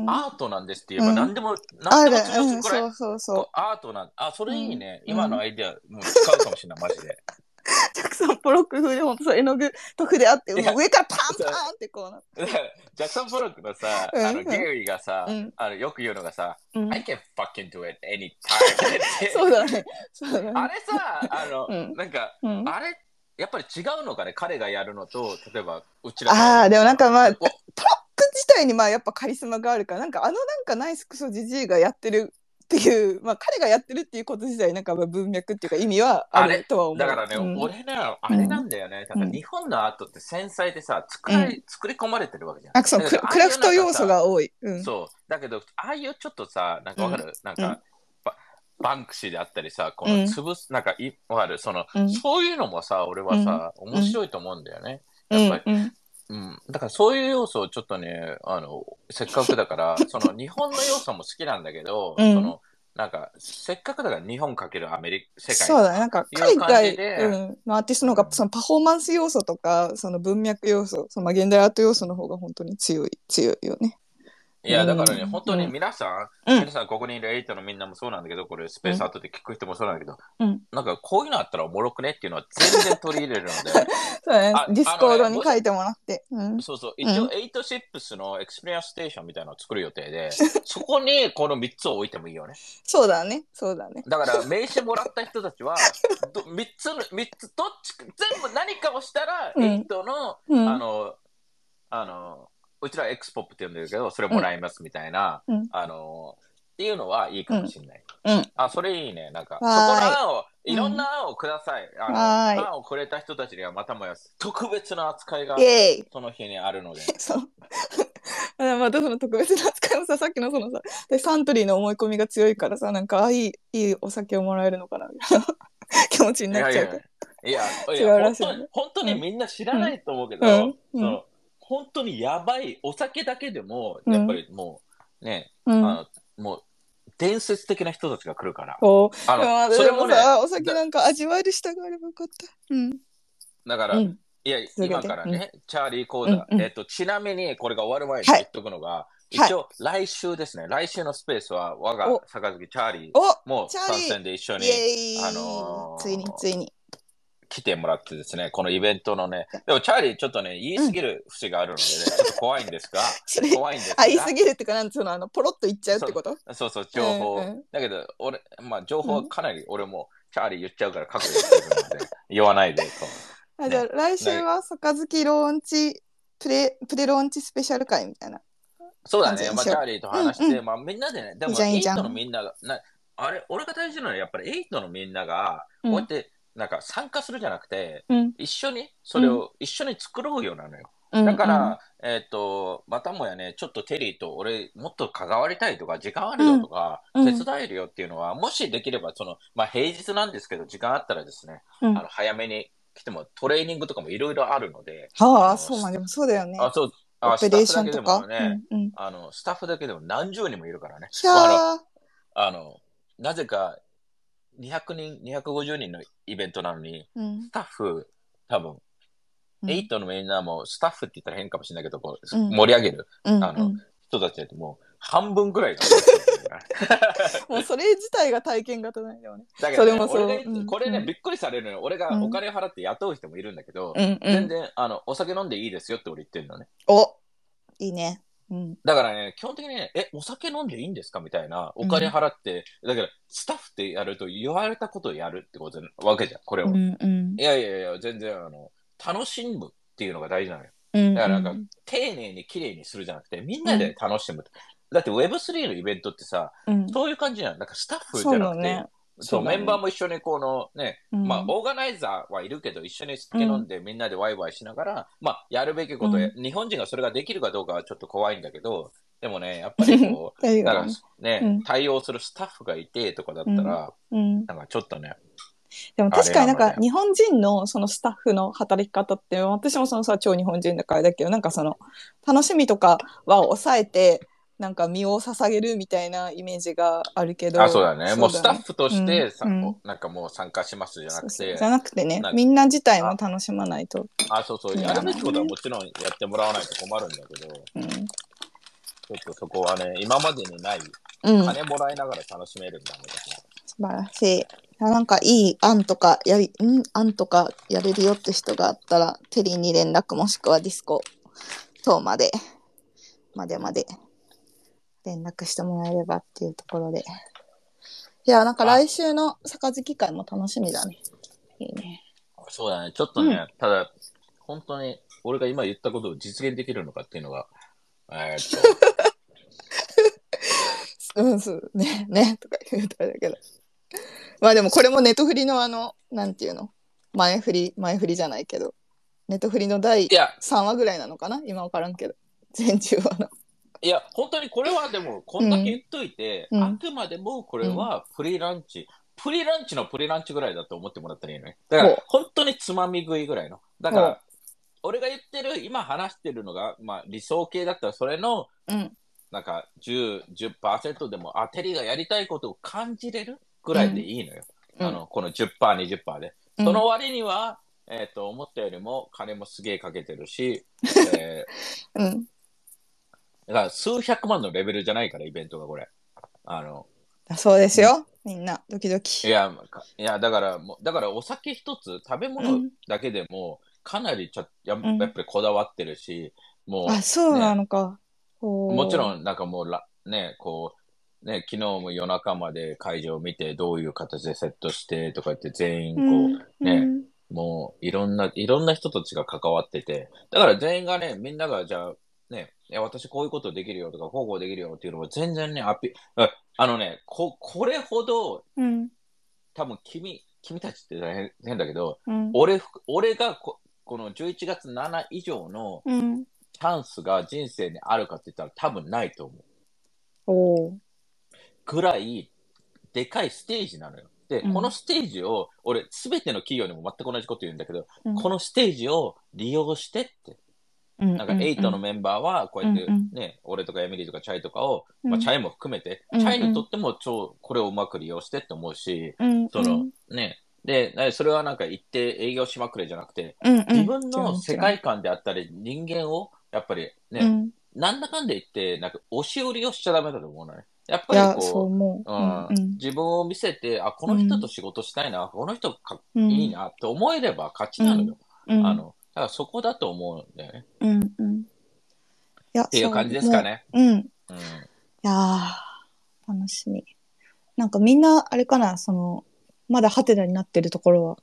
Speaker 2: ん
Speaker 1: アートなんですって言えば
Speaker 2: うん
Speaker 1: 何でも、
Speaker 2: あ
Speaker 1: 何で
Speaker 2: る
Speaker 1: も通るくらい。
Speaker 2: うん、そうそうそ
Speaker 1: こうアートなんあ、それいいね。
Speaker 2: うん
Speaker 1: 今のアイデア、もう使うかもしれない、マジで。
Speaker 2: うジャクソン・ポロック風で本当そう絵の具と筆あって上からパンパンってこうな
Speaker 1: ジャクソン・ポロックのさ、
Speaker 2: うん
Speaker 1: あのゲリーがさ、
Speaker 2: うん。
Speaker 1: あのよく言うのがさ、
Speaker 2: うん。
Speaker 1: I can fucking do it anytime. っ て
Speaker 2: そうだね。そうだね。
Speaker 1: あれさ、あの、
Speaker 2: うん。
Speaker 1: なんか、
Speaker 2: うん。
Speaker 1: あれ、やっぱり違うのかね、彼がやるのと、例えば、うちら
Speaker 2: ああでもなんかまあ
Speaker 1: お
Speaker 2: プロック自体にまあやっぱカリスマがあるからなんかあのなんかナイスクソジジイがやってるっていうまあ彼がやってるっていうこと自体なんかまあ文脈っていうか意味はあ
Speaker 1: あれ？
Speaker 2: るとは思う。
Speaker 1: だからね、
Speaker 2: うん。
Speaker 1: 俺ね、あれなんだよね。だから日本のアートって繊細でさ、作られ作り込まれてるわけじゃん。
Speaker 2: あそのク
Speaker 1: だけど
Speaker 2: クラフト要素。
Speaker 1: あ
Speaker 2: が多い、うん。
Speaker 1: そう。だけど、ああいうちょっとさ、なんかわかる、なんか、
Speaker 2: うん。
Speaker 1: ババンクシーであったりさ、こ
Speaker 2: うん。
Speaker 1: の潰す、なんかい、わかる？その、
Speaker 2: うん。
Speaker 1: そういうのもさ、俺はさ、
Speaker 2: ん。
Speaker 1: 面白いと思うんだよね。
Speaker 2: うん。
Speaker 1: やっぱり。
Speaker 2: うん
Speaker 1: うん、だからそういう要素をちょっとね、あの、せっかくだから、その日本の要素も好きなんだけど、
Speaker 2: うん
Speaker 1: その、なんか、せっかくだから日本かけるアメリカ、世界。
Speaker 2: そうだねなんか海
Speaker 1: 感
Speaker 2: 外うんのアーティストの方がそのパフォーマンス要素とかその文脈要素そのまあ現代アート要素の方が本当に強い強いよね。
Speaker 1: いや、だからね、
Speaker 2: うん
Speaker 1: 本当に皆さん、
Speaker 2: うん。
Speaker 1: 皆さん、ここにいるエイトのみんなもそうなんだけど、これ、スペースアートで聞く人もそうなんだけど、
Speaker 2: うん。
Speaker 1: なんか、こういうのあったらおもろくねっていうのは全然取り入れるので、
Speaker 2: そうだね。
Speaker 1: あ
Speaker 2: ディスコードに書いてもらって。うん。
Speaker 1: そうそう、一応、エイトシップスの experience station みたいなのを作る予定で、そこにこの3つを置いてもいいよね。
Speaker 2: そうだね。そうだね。
Speaker 1: だから名刺もらった人たちは ど3つの三つどっちか全部何かをしたら、
Speaker 2: うん。
Speaker 1: エイトの、
Speaker 2: うん。
Speaker 1: あのあのうちらエクスポップって言うんだけどそれもらいますみたいな、
Speaker 2: うん。
Speaker 1: あのっていうのはいいかもしれない、
Speaker 2: うん。
Speaker 1: あそれいいね。なんかそこの
Speaker 2: はーい
Speaker 1: 案をいろんな案をください、あの
Speaker 2: はーい。
Speaker 1: 案をくれた人たちにはまたもや特別な扱いが
Speaker 2: イエーイ。
Speaker 1: その日にあるので。
Speaker 2: そう。あまたその特別な扱いもささっきのそのさでサントリーの思い込みが強いからさなんかあいいいいお酒をもらえるのかなみたいな。気持ちに
Speaker 1: いやい
Speaker 2: なっちゃう。
Speaker 1: や、いや、い
Speaker 2: 違う
Speaker 1: や
Speaker 2: らしいね。
Speaker 1: 本当に本当にみんな知らないと思うけど、
Speaker 2: うん。うん。
Speaker 1: その本当にやばい、お酒だけでも、
Speaker 2: うん
Speaker 1: やっぱりもう、ね、
Speaker 2: うん。
Speaker 1: あのもう、伝説的な人たちが来るから。
Speaker 2: こう。
Speaker 1: あの、それもね、
Speaker 2: お酒なんか味わえる舌があればよかった。うん。
Speaker 1: だから、
Speaker 2: うん。
Speaker 1: いや、今からね、チャーリー講座、
Speaker 2: うんうん
Speaker 1: えっと、ちなみにこれが終わる前に
Speaker 2: はい
Speaker 1: 言っとくのが、
Speaker 2: い
Speaker 1: 一応、来週ですね、来週のスペースは、我が
Speaker 2: お
Speaker 1: 坂チャーリー
Speaker 2: お
Speaker 1: も参戦で一緒にあのー
Speaker 2: ついについに。
Speaker 1: 来てもらってですね、このイベントのね、でもチャーリーちょっとね、言いすぎる節があるのでね、ちょっと怖いんですが、怖いんですが。
Speaker 2: あ、言いすぎるっていうか、なんつうの、あの、ポロッと言っちゃうってこと？
Speaker 1: そうそう、情報。
Speaker 2: うんうん。
Speaker 1: だけど、俺、まあ、情報はかなり俺も、チャーリー言っちゃうから覚悟してるので、言わないで、こ
Speaker 2: あじゃあ、来週は杯ローンチ、プレ、プレローンチスペシャル会みたいな。
Speaker 1: う。そうだね、まあ、チャーリーと話して、
Speaker 2: うん
Speaker 1: まあ、みんなでね、でも、
Speaker 2: いいじゃんいいじゃん。
Speaker 1: 8のみんなが、なあれ、俺が大事なのは、やっぱり8のみんなが、
Speaker 2: うん。
Speaker 1: こうやって、なんか参加するじゃなくて、
Speaker 2: うん。
Speaker 1: 一緒に、それを一緒に作ろうよなのよ。
Speaker 2: うん
Speaker 1: だから、えっ、と、またもやね、ちょっとテリーと俺、もっと関わりたいとか、時間あるよとか、
Speaker 2: うん
Speaker 1: 手伝えるよっていうのは、もしできれば、その、まあ、平日なんですけど、時間あったらですね、
Speaker 2: うん
Speaker 1: あの早めに来ても、トレーニングとかもいろいろあるので、
Speaker 2: はあ、そうまあでもそうだよね。
Speaker 1: あ、そう、あ
Speaker 2: オペレーションとか？
Speaker 1: スタッフだけ。でもね、
Speaker 2: うんうん。
Speaker 1: あの、スタッフだけでも何十人もいるからね。
Speaker 2: ひゃー。
Speaker 1: あの、なぜか、200人、250人のイベントなのに、
Speaker 2: うん。
Speaker 1: スタッフ、多分、
Speaker 2: うん。
Speaker 1: エイトのみんなもスタッフって言ったら変かもしれないけど、こう
Speaker 2: うん。
Speaker 1: 盛り上げる
Speaker 2: うん。
Speaker 1: あの
Speaker 2: うん。
Speaker 1: 人たちだともう半分ぐらいだ
Speaker 2: もうそれ自体が体験型なんだよね。
Speaker 1: だけど、ね、
Speaker 2: それもそ
Speaker 1: これね、
Speaker 2: うん。
Speaker 1: びっくりされるのよ。俺が
Speaker 2: うん。
Speaker 1: お金払って雇う人もいるんだけど、全
Speaker 2: ん。
Speaker 1: 然あのお酒飲んでいいですよって俺言ってるのね。
Speaker 2: おいいね。うん。
Speaker 1: だからね、基本的にね、え、お酒飲んでいいんですかみたいな、お金払って、だからスタッフってやると言われたことをやるってことなわけじゃん、これを。
Speaker 2: うんうん
Speaker 1: いやいやいや、全然あの、楽しむっていうのが大事なのよ。
Speaker 2: うん。
Speaker 1: だからなんか、丁寧に綺麗にするじゃなくて、みんなで楽しむ。だって Web3 のイベントってさ、
Speaker 2: うん、
Speaker 1: そういう感じなの。なんかスタッフじゃなくて。そうメンバーも一緒にこのね、
Speaker 2: うん。
Speaker 1: まあ、オーガナイザーはいるけど、一緒に酒飲んでみんなでワイワイしながら、まあ、やるべきことや、日本人がそれができるかどうかはちょっと怖いんだけど、でもね、やっぱりこう、
Speaker 2: だ
Speaker 1: かね、
Speaker 2: うん。
Speaker 1: 対応するスタッフがいてとかだったら、
Speaker 2: うん、
Speaker 1: なんかちょっとね、
Speaker 2: でも確かになんか日本人のそのスタッフの働き方って私もそのさ超日本人だからだけどなんかその楽しみとかは抑えてなんか身を捧げるみたいなイメージがあるけど
Speaker 1: あ、そうだね。もうスタッフとしてさ、
Speaker 2: うんうん。
Speaker 1: なんかもう参加しますじゃなくて
Speaker 2: そうそう。じ、ゃなくてねみんな自体も楽しまないと、
Speaker 1: あ、そうそう、
Speaker 2: いや
Speaker 1: やるべきことはもちろんやってもらわないと困るんだけど、ち
Speaker 2: うん。
Speaker 1: ょっとそこはね、今までにない、
Speaker 2: うん、
Speaker 1: 金もらいながら楽しめるんだみたいな。
Speaker 2: 素晴らしい。あなんかいい案とかやりん案とかやれるよって人があったらテリーに連絡もしくはディスコ等までまでまで連絡してもらえればっていうところで。いやなんか来週の杯会も楽しみだね。いいね。
Speaker 1: そうだね、ちょっとね、ただ、本当に俺が今言ったことを実現できるのかっていうのが、えーっと、
Speaker 2: うんそうね。ね。とか言うとあれだけど。まあでもこれもネットフリのあのなんていうの？前振り前振りじゃないけど。ネットフリの第
Speaker 1: いや、
Speaker 2: 3話ぐらいなのかな？今分からんけど。全10話の
Speaker 1: いや、本当にこれはでも、こんだけ言っといて、
Speaker 2: うん。
Speaker 1: あくまでもこれはプリランチ、プリランチのプリランチぐらいだと思ってもらったらいいのね。だから本当につまみ食いぐらいの。だか
Speaker 2: ほう。
Speaker 1: ら、俺が言ってる、今話してるのが、まあ理想系だったら、それの、
Speaker 2: うん。
Speaker 1: なんか10、10%でも、あ、テリーがやりたいことを感じれるぐらいでいいのよ。
Speaker 2: うん。
Speaker 1: あの、この10%、20%で。
Speaker 2: うん。
Speaker 1: その割には、えっ、と、思ったよりも金もすげえかけてるし、えー
Speaker 2: うん
Speaker 1: だから数百万のレベルじゃないから、イベントがこれ。あの、
Speaker 2: だそうですよ。みんなドキド
Speaker 1: い
Speaker 2: キ
Speaker 1: や、かいや、だから、もう、だからお酒一つ、食べ
Speaker 2: う
Speaker 1: 物
Speaker 2: ん。
Speaker 1: だけでも、かなりちょや
Speaker 2: ん。
Speaker 1: やっぱりこだわってるし、も
Speaker 2: あそうなのか、ほ
Speaker 1: う、
Speaker 2: う
Speaker 1: もちろん、なんかもうら、ね、こう、ね、昨日も夜中まで会場を見て、どういう形でセットしてとか言って、全員こう、
Speaker 2: うん。
Speaker 1: ね
Speaker 2: うん。
Speaker 1: もういろんな、いろんな人たちが関わってて、だから全員がね、みんながじゃあ、ね、いや私こういうことできるよとか、こうこうできるよっていうのも全然ね、アピああのね、こ、これほど、
Speaker 2: うん
Speaker 1: 多分君、君たちって大変変だけど、
Speaker 2: うん
Speaker 1: 俺、俺がここの11月7以上の
Speaker 2: うん
Speaker 1: チャンスが人生にあるかって言ったら多分ないと思う。
Speaker 2: おー
Speaker 1: ぐらい、でかいステージなのよ。で、
Speaker 2: うん
Speaker 1: このステージを、俺、すべての企業にも全く同じこと言うんだけど、
Speaker 2: うん
Speaker 1: このステージを利用してって。
Speaker 2: うん。
Speaker 1: なんか、エイトのメンバーは、こうやって
Speaker 2: うん
Speaker 1: ね、俺とかエミリーとかチャイとかを、
Speaker 2: うん。
Speaker 1: まあ、チャイも含めて、
Speaker 2: うん
Speaker 1: チャイにとっても超、これをうまく利用してって思うし、
Speaker 2: うん
Speaker 1: その、ね、で、なそれはなんか行って営業しまくれじゃなくて、
Speaker 2: うんうん。
Speaker 1: 自分の世界観であったり、人間を、やっぱりね、
Speaker 2: うん。
Speaker 1: なんだかんで言って、なんか、押し売りをしちゃダメだと思うのね。やっぱりこう、
Speaker 2: そう
Speaker 1: ん。
Speaker 2: うん
Speaker 1: 自分を見せて、あ、この人と仕事したいな、この人か
Speaker 2: うん。
Speaker 1: いいなって思えれば勝ちなのよ。
Speaker 2: うん。
Speaker 1: あの、だからそこだと思うんだよね。
Speaker 2: うんうん。いやっ
Speaker 1: っていう感じですかね。
Speaker 2: うん。い
Speaker 1: うん。
Speaker 2: やー楽しみ。なんかみんなあれかなそのまだハテナになってるところは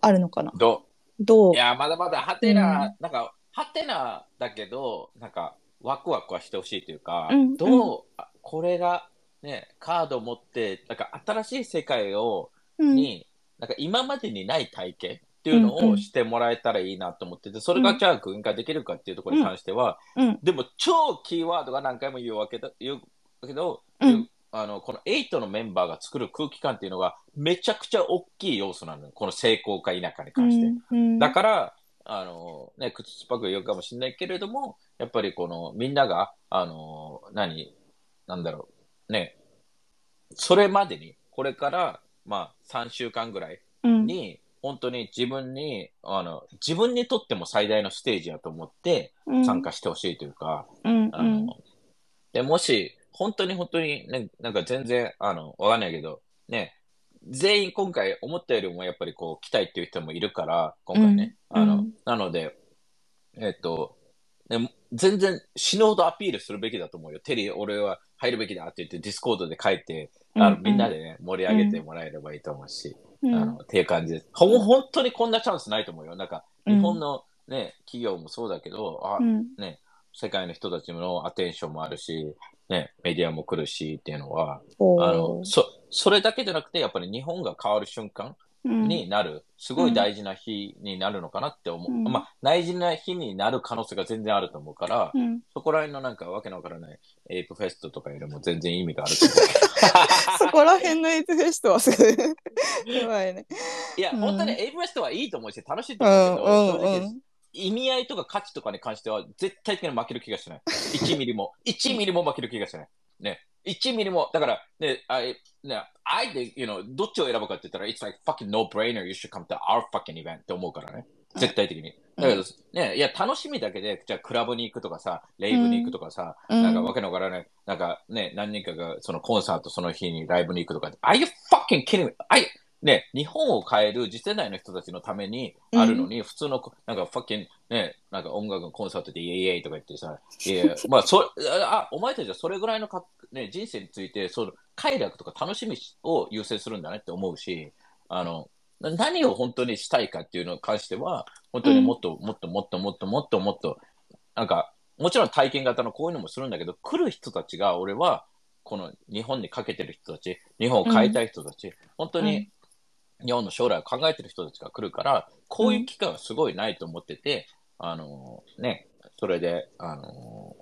Speaker 2: あるのかな？
Speaker 1: ど
Speaker 2: どう？
Speaker 1: ういや、まだまだハテナ、
Speaker 2: うん。
Speaker 1: なんか、ハテナだけど、なんか、ワクワクはしてほしいというか、
Speaker 2: うん
Speaker 1: どう、あこれが、ね、カードを持って、なんか新しい世界を、
Speaker 2: うん。
Speaker 1: に、なんか今までにない体験っていうのをしてもらえたらいいなと思ってて、それがじゃあ軍化できるかっていうところに関しては、
Speaker 2: うん。
Speaker 1: でも超キーワードが何回も言うわけだ、言うけど、あの、この8のメンバーが作る空気感っていうのがめちゃくちゃ大きい要素なのよ。この成功か否かに関して。
Speaker 2: うん
Speaker 1: だから、あの、ね、口酸っぱく言うかもしれないけれども、やっぱりこの、みんなが、あの、何、なんだろう、ね、それまでに、これから、まあ、3週間ぐらい
Speaker 2: うん。
Speaker 1: に、本当に自分に、あの、自分にとっても最大のステージやと思って
Speaker 2: うん。
Speaker 1: 参加してほしいというか、
Speaker 2: うん
Speaker 1: あの、で、もし、本当に本当に、ね、なんか全然、あの、わかんないけど、ね、全員今回思ったよりもやっぱりこう来たいっていう人もいるから、今回ね。あの、
Speaker 2: うん。うん
Speaker 1: なので、えっと、ね、全然死ぬほどアピールするべきだと思うよ。テリー、俺は入るべきだって言ってディスコードで書いて、あの
Speaker 2: うん。
Speaker 1: みんなでね、盛り上げてもらえればいいと思うし、
Speaker 2: うん
Speaker 1: あの、っていう感じです。ほん、本当にこんなチャンスないと思うよ。なんか、
Speaker 2: うん
Speaker 1: 日本のね、企業もそうだけど、あ、
Speaker 2: うん
Speaker 1: ね、世界の人たちの attention もあるし、ね、メディアも来るしっていうのは、あの、そ、それだけじゃなくて、やっぱり日本が変わる瞬間
Speaker 2: うん
Speaker 1: になる、すごい大事な日になるのかなって思う。
Speaker 2: うん
Speaker 1: まあ、大事な日になる可能性が全然あると思うから、
Speaker 2: うん
Speaker 1: そこら辺のなんかわけのわからない ApeFest とかよりも全然意味があると思う。
Speaker 2: そこら辺の ApeFest はすごいやばいね
Speaker 1: いや、
Speaker 2: うん
Speaker 1: 本当に ApeFest はいいと思うし、楽しいと
Speaker 2: う
Speaker 1: 思うけど、
Speaker 2: んうん
Speaker 1: 正直
Speaker 2: うん
Speaker 1: 意味合いとか価値とかに関しては絶対的に負ける気がしない。1ミリも。1ミリも負ける気がしない。ね。1ミリも、だから、ね、あいね、あえて、you know、どっちを選ぶかって言ったら、it's like fucking no-brainer, you should come to our fucking event って思うからね。絶対的に。だけど、ね、いや、楽しみだけで、じゃあクラブに行くとかさ、レイブに行くとかさ、
Speaker 2: うん
Speaker 1: なんかわけのわからない、なんかね、何人かがそのコンサートその日にライブに行くとか、are you fucking kidding me? I, ね、日本を変える次世代の人たちのためにあるのに、普通の、なんか、ファッキン、ね、なんか音楽のコンサートでイエイイエイとか言ってさ、いや、まあ、そあ、お前たちはそれぐらいのか、ね、人生について、その、快楽とか楽しみを優先するんだねって思うし、あの、な何を本当にしたいかっていうのに関しては、本当にもっと、もっともっともっともっともっと、なんか、もちろん体験型のこういうのもするんだけど、来る人たちが、俺は、この日本にかけてる人たち、日本を変えたい人たち、本当に日本の将来を考えてる人たちが来るから、こういう機会はすごいないと思ってて、あのね、それで、あの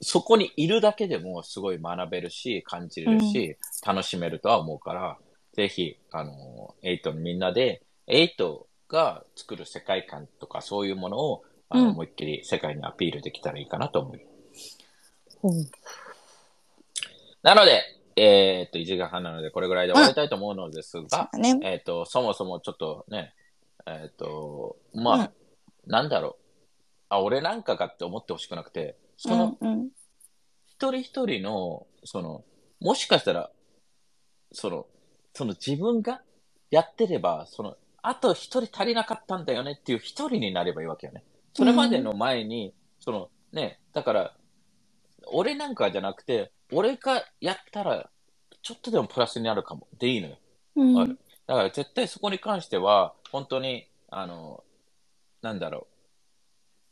Speaker 1: そこにいるだけでもすごい学べるし、感じれるし、楽しめるとは思うから、ぜひ、あのエイトのみんなで、エイトが作る世界観とかそういうものを、あの
Speaker 2: うん
Speaker 1: 思いっきり世界にアピールできたらいいかなと思う。
Speaker 2: うん
Speaker 1: なので、えーっと、1時間半なので、これぐらいで終わりたいと思うのですが、
Speaker 2: ね
Speaker 1: えっ、と、そもそもちょっとね、えっ、と、まあ、なんだろう。あ、俺なんかかって思ってほしくなくて、その、
Speaker 2: うんうん
Speaker 1: 一人一人の、その、もしかしたら、その、その自分がやってれば、その、あと一人足りなかったんだよねっていう一人になればいいわけよね。それまでの前に、その、ね、だから、俺なんかじゃなくて、俺がやったら、ちょっとでもプラスになるかも。でいいのよ。
Speaker 2: うん
Speaker 1: だから絶対そこに関しては、本当に、あの、なんだろ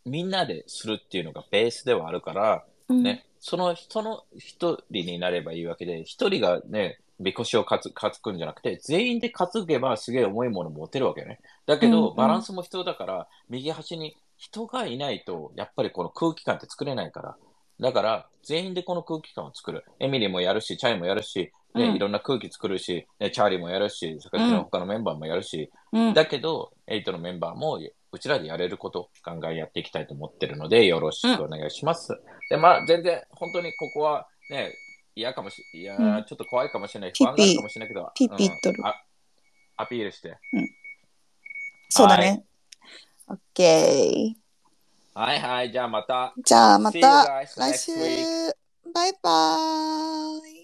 Speaker 1: う。みんなでするっていうのがベースではあるから、
Speaker 2: うん
Speaker 1: ね、その人の一人になればいいわけで、一人がね、みこしを担担ぐんじゃなくて、全員で担げばすげえ重いもの持てるわけね。だけど、バランスも必要だから、右端に人がいないと、やっぱりこの空気感って作れないから。だから、全員でこの空気感を作る。エミリーもやるし、チャイもやるし、ね、
Speaker 2: うん
Speaker 1: いろんな空気作るし、ね、チャーリーもやるし、それから他のメンバーもやるし、
Speaker 2: うん。
Speaker 1: だけど、エイトのメンバーも、うちらでやれること、ガンガンやっていきたいと思ってるので、よろしくお願いします。で、まあ、全然、本当にここは、ね、嫌かもし、いやちょっと怖いかもしれない、不安があるかもしれないけど、
Speaker 2: ピッピとる
Speaker 1: アピールして。
Speaker 2: そうだね。オッケー。
Speaker 1: はいはい、じゃあまた。
Speaker 2: じゃあまた来週.バイバーイ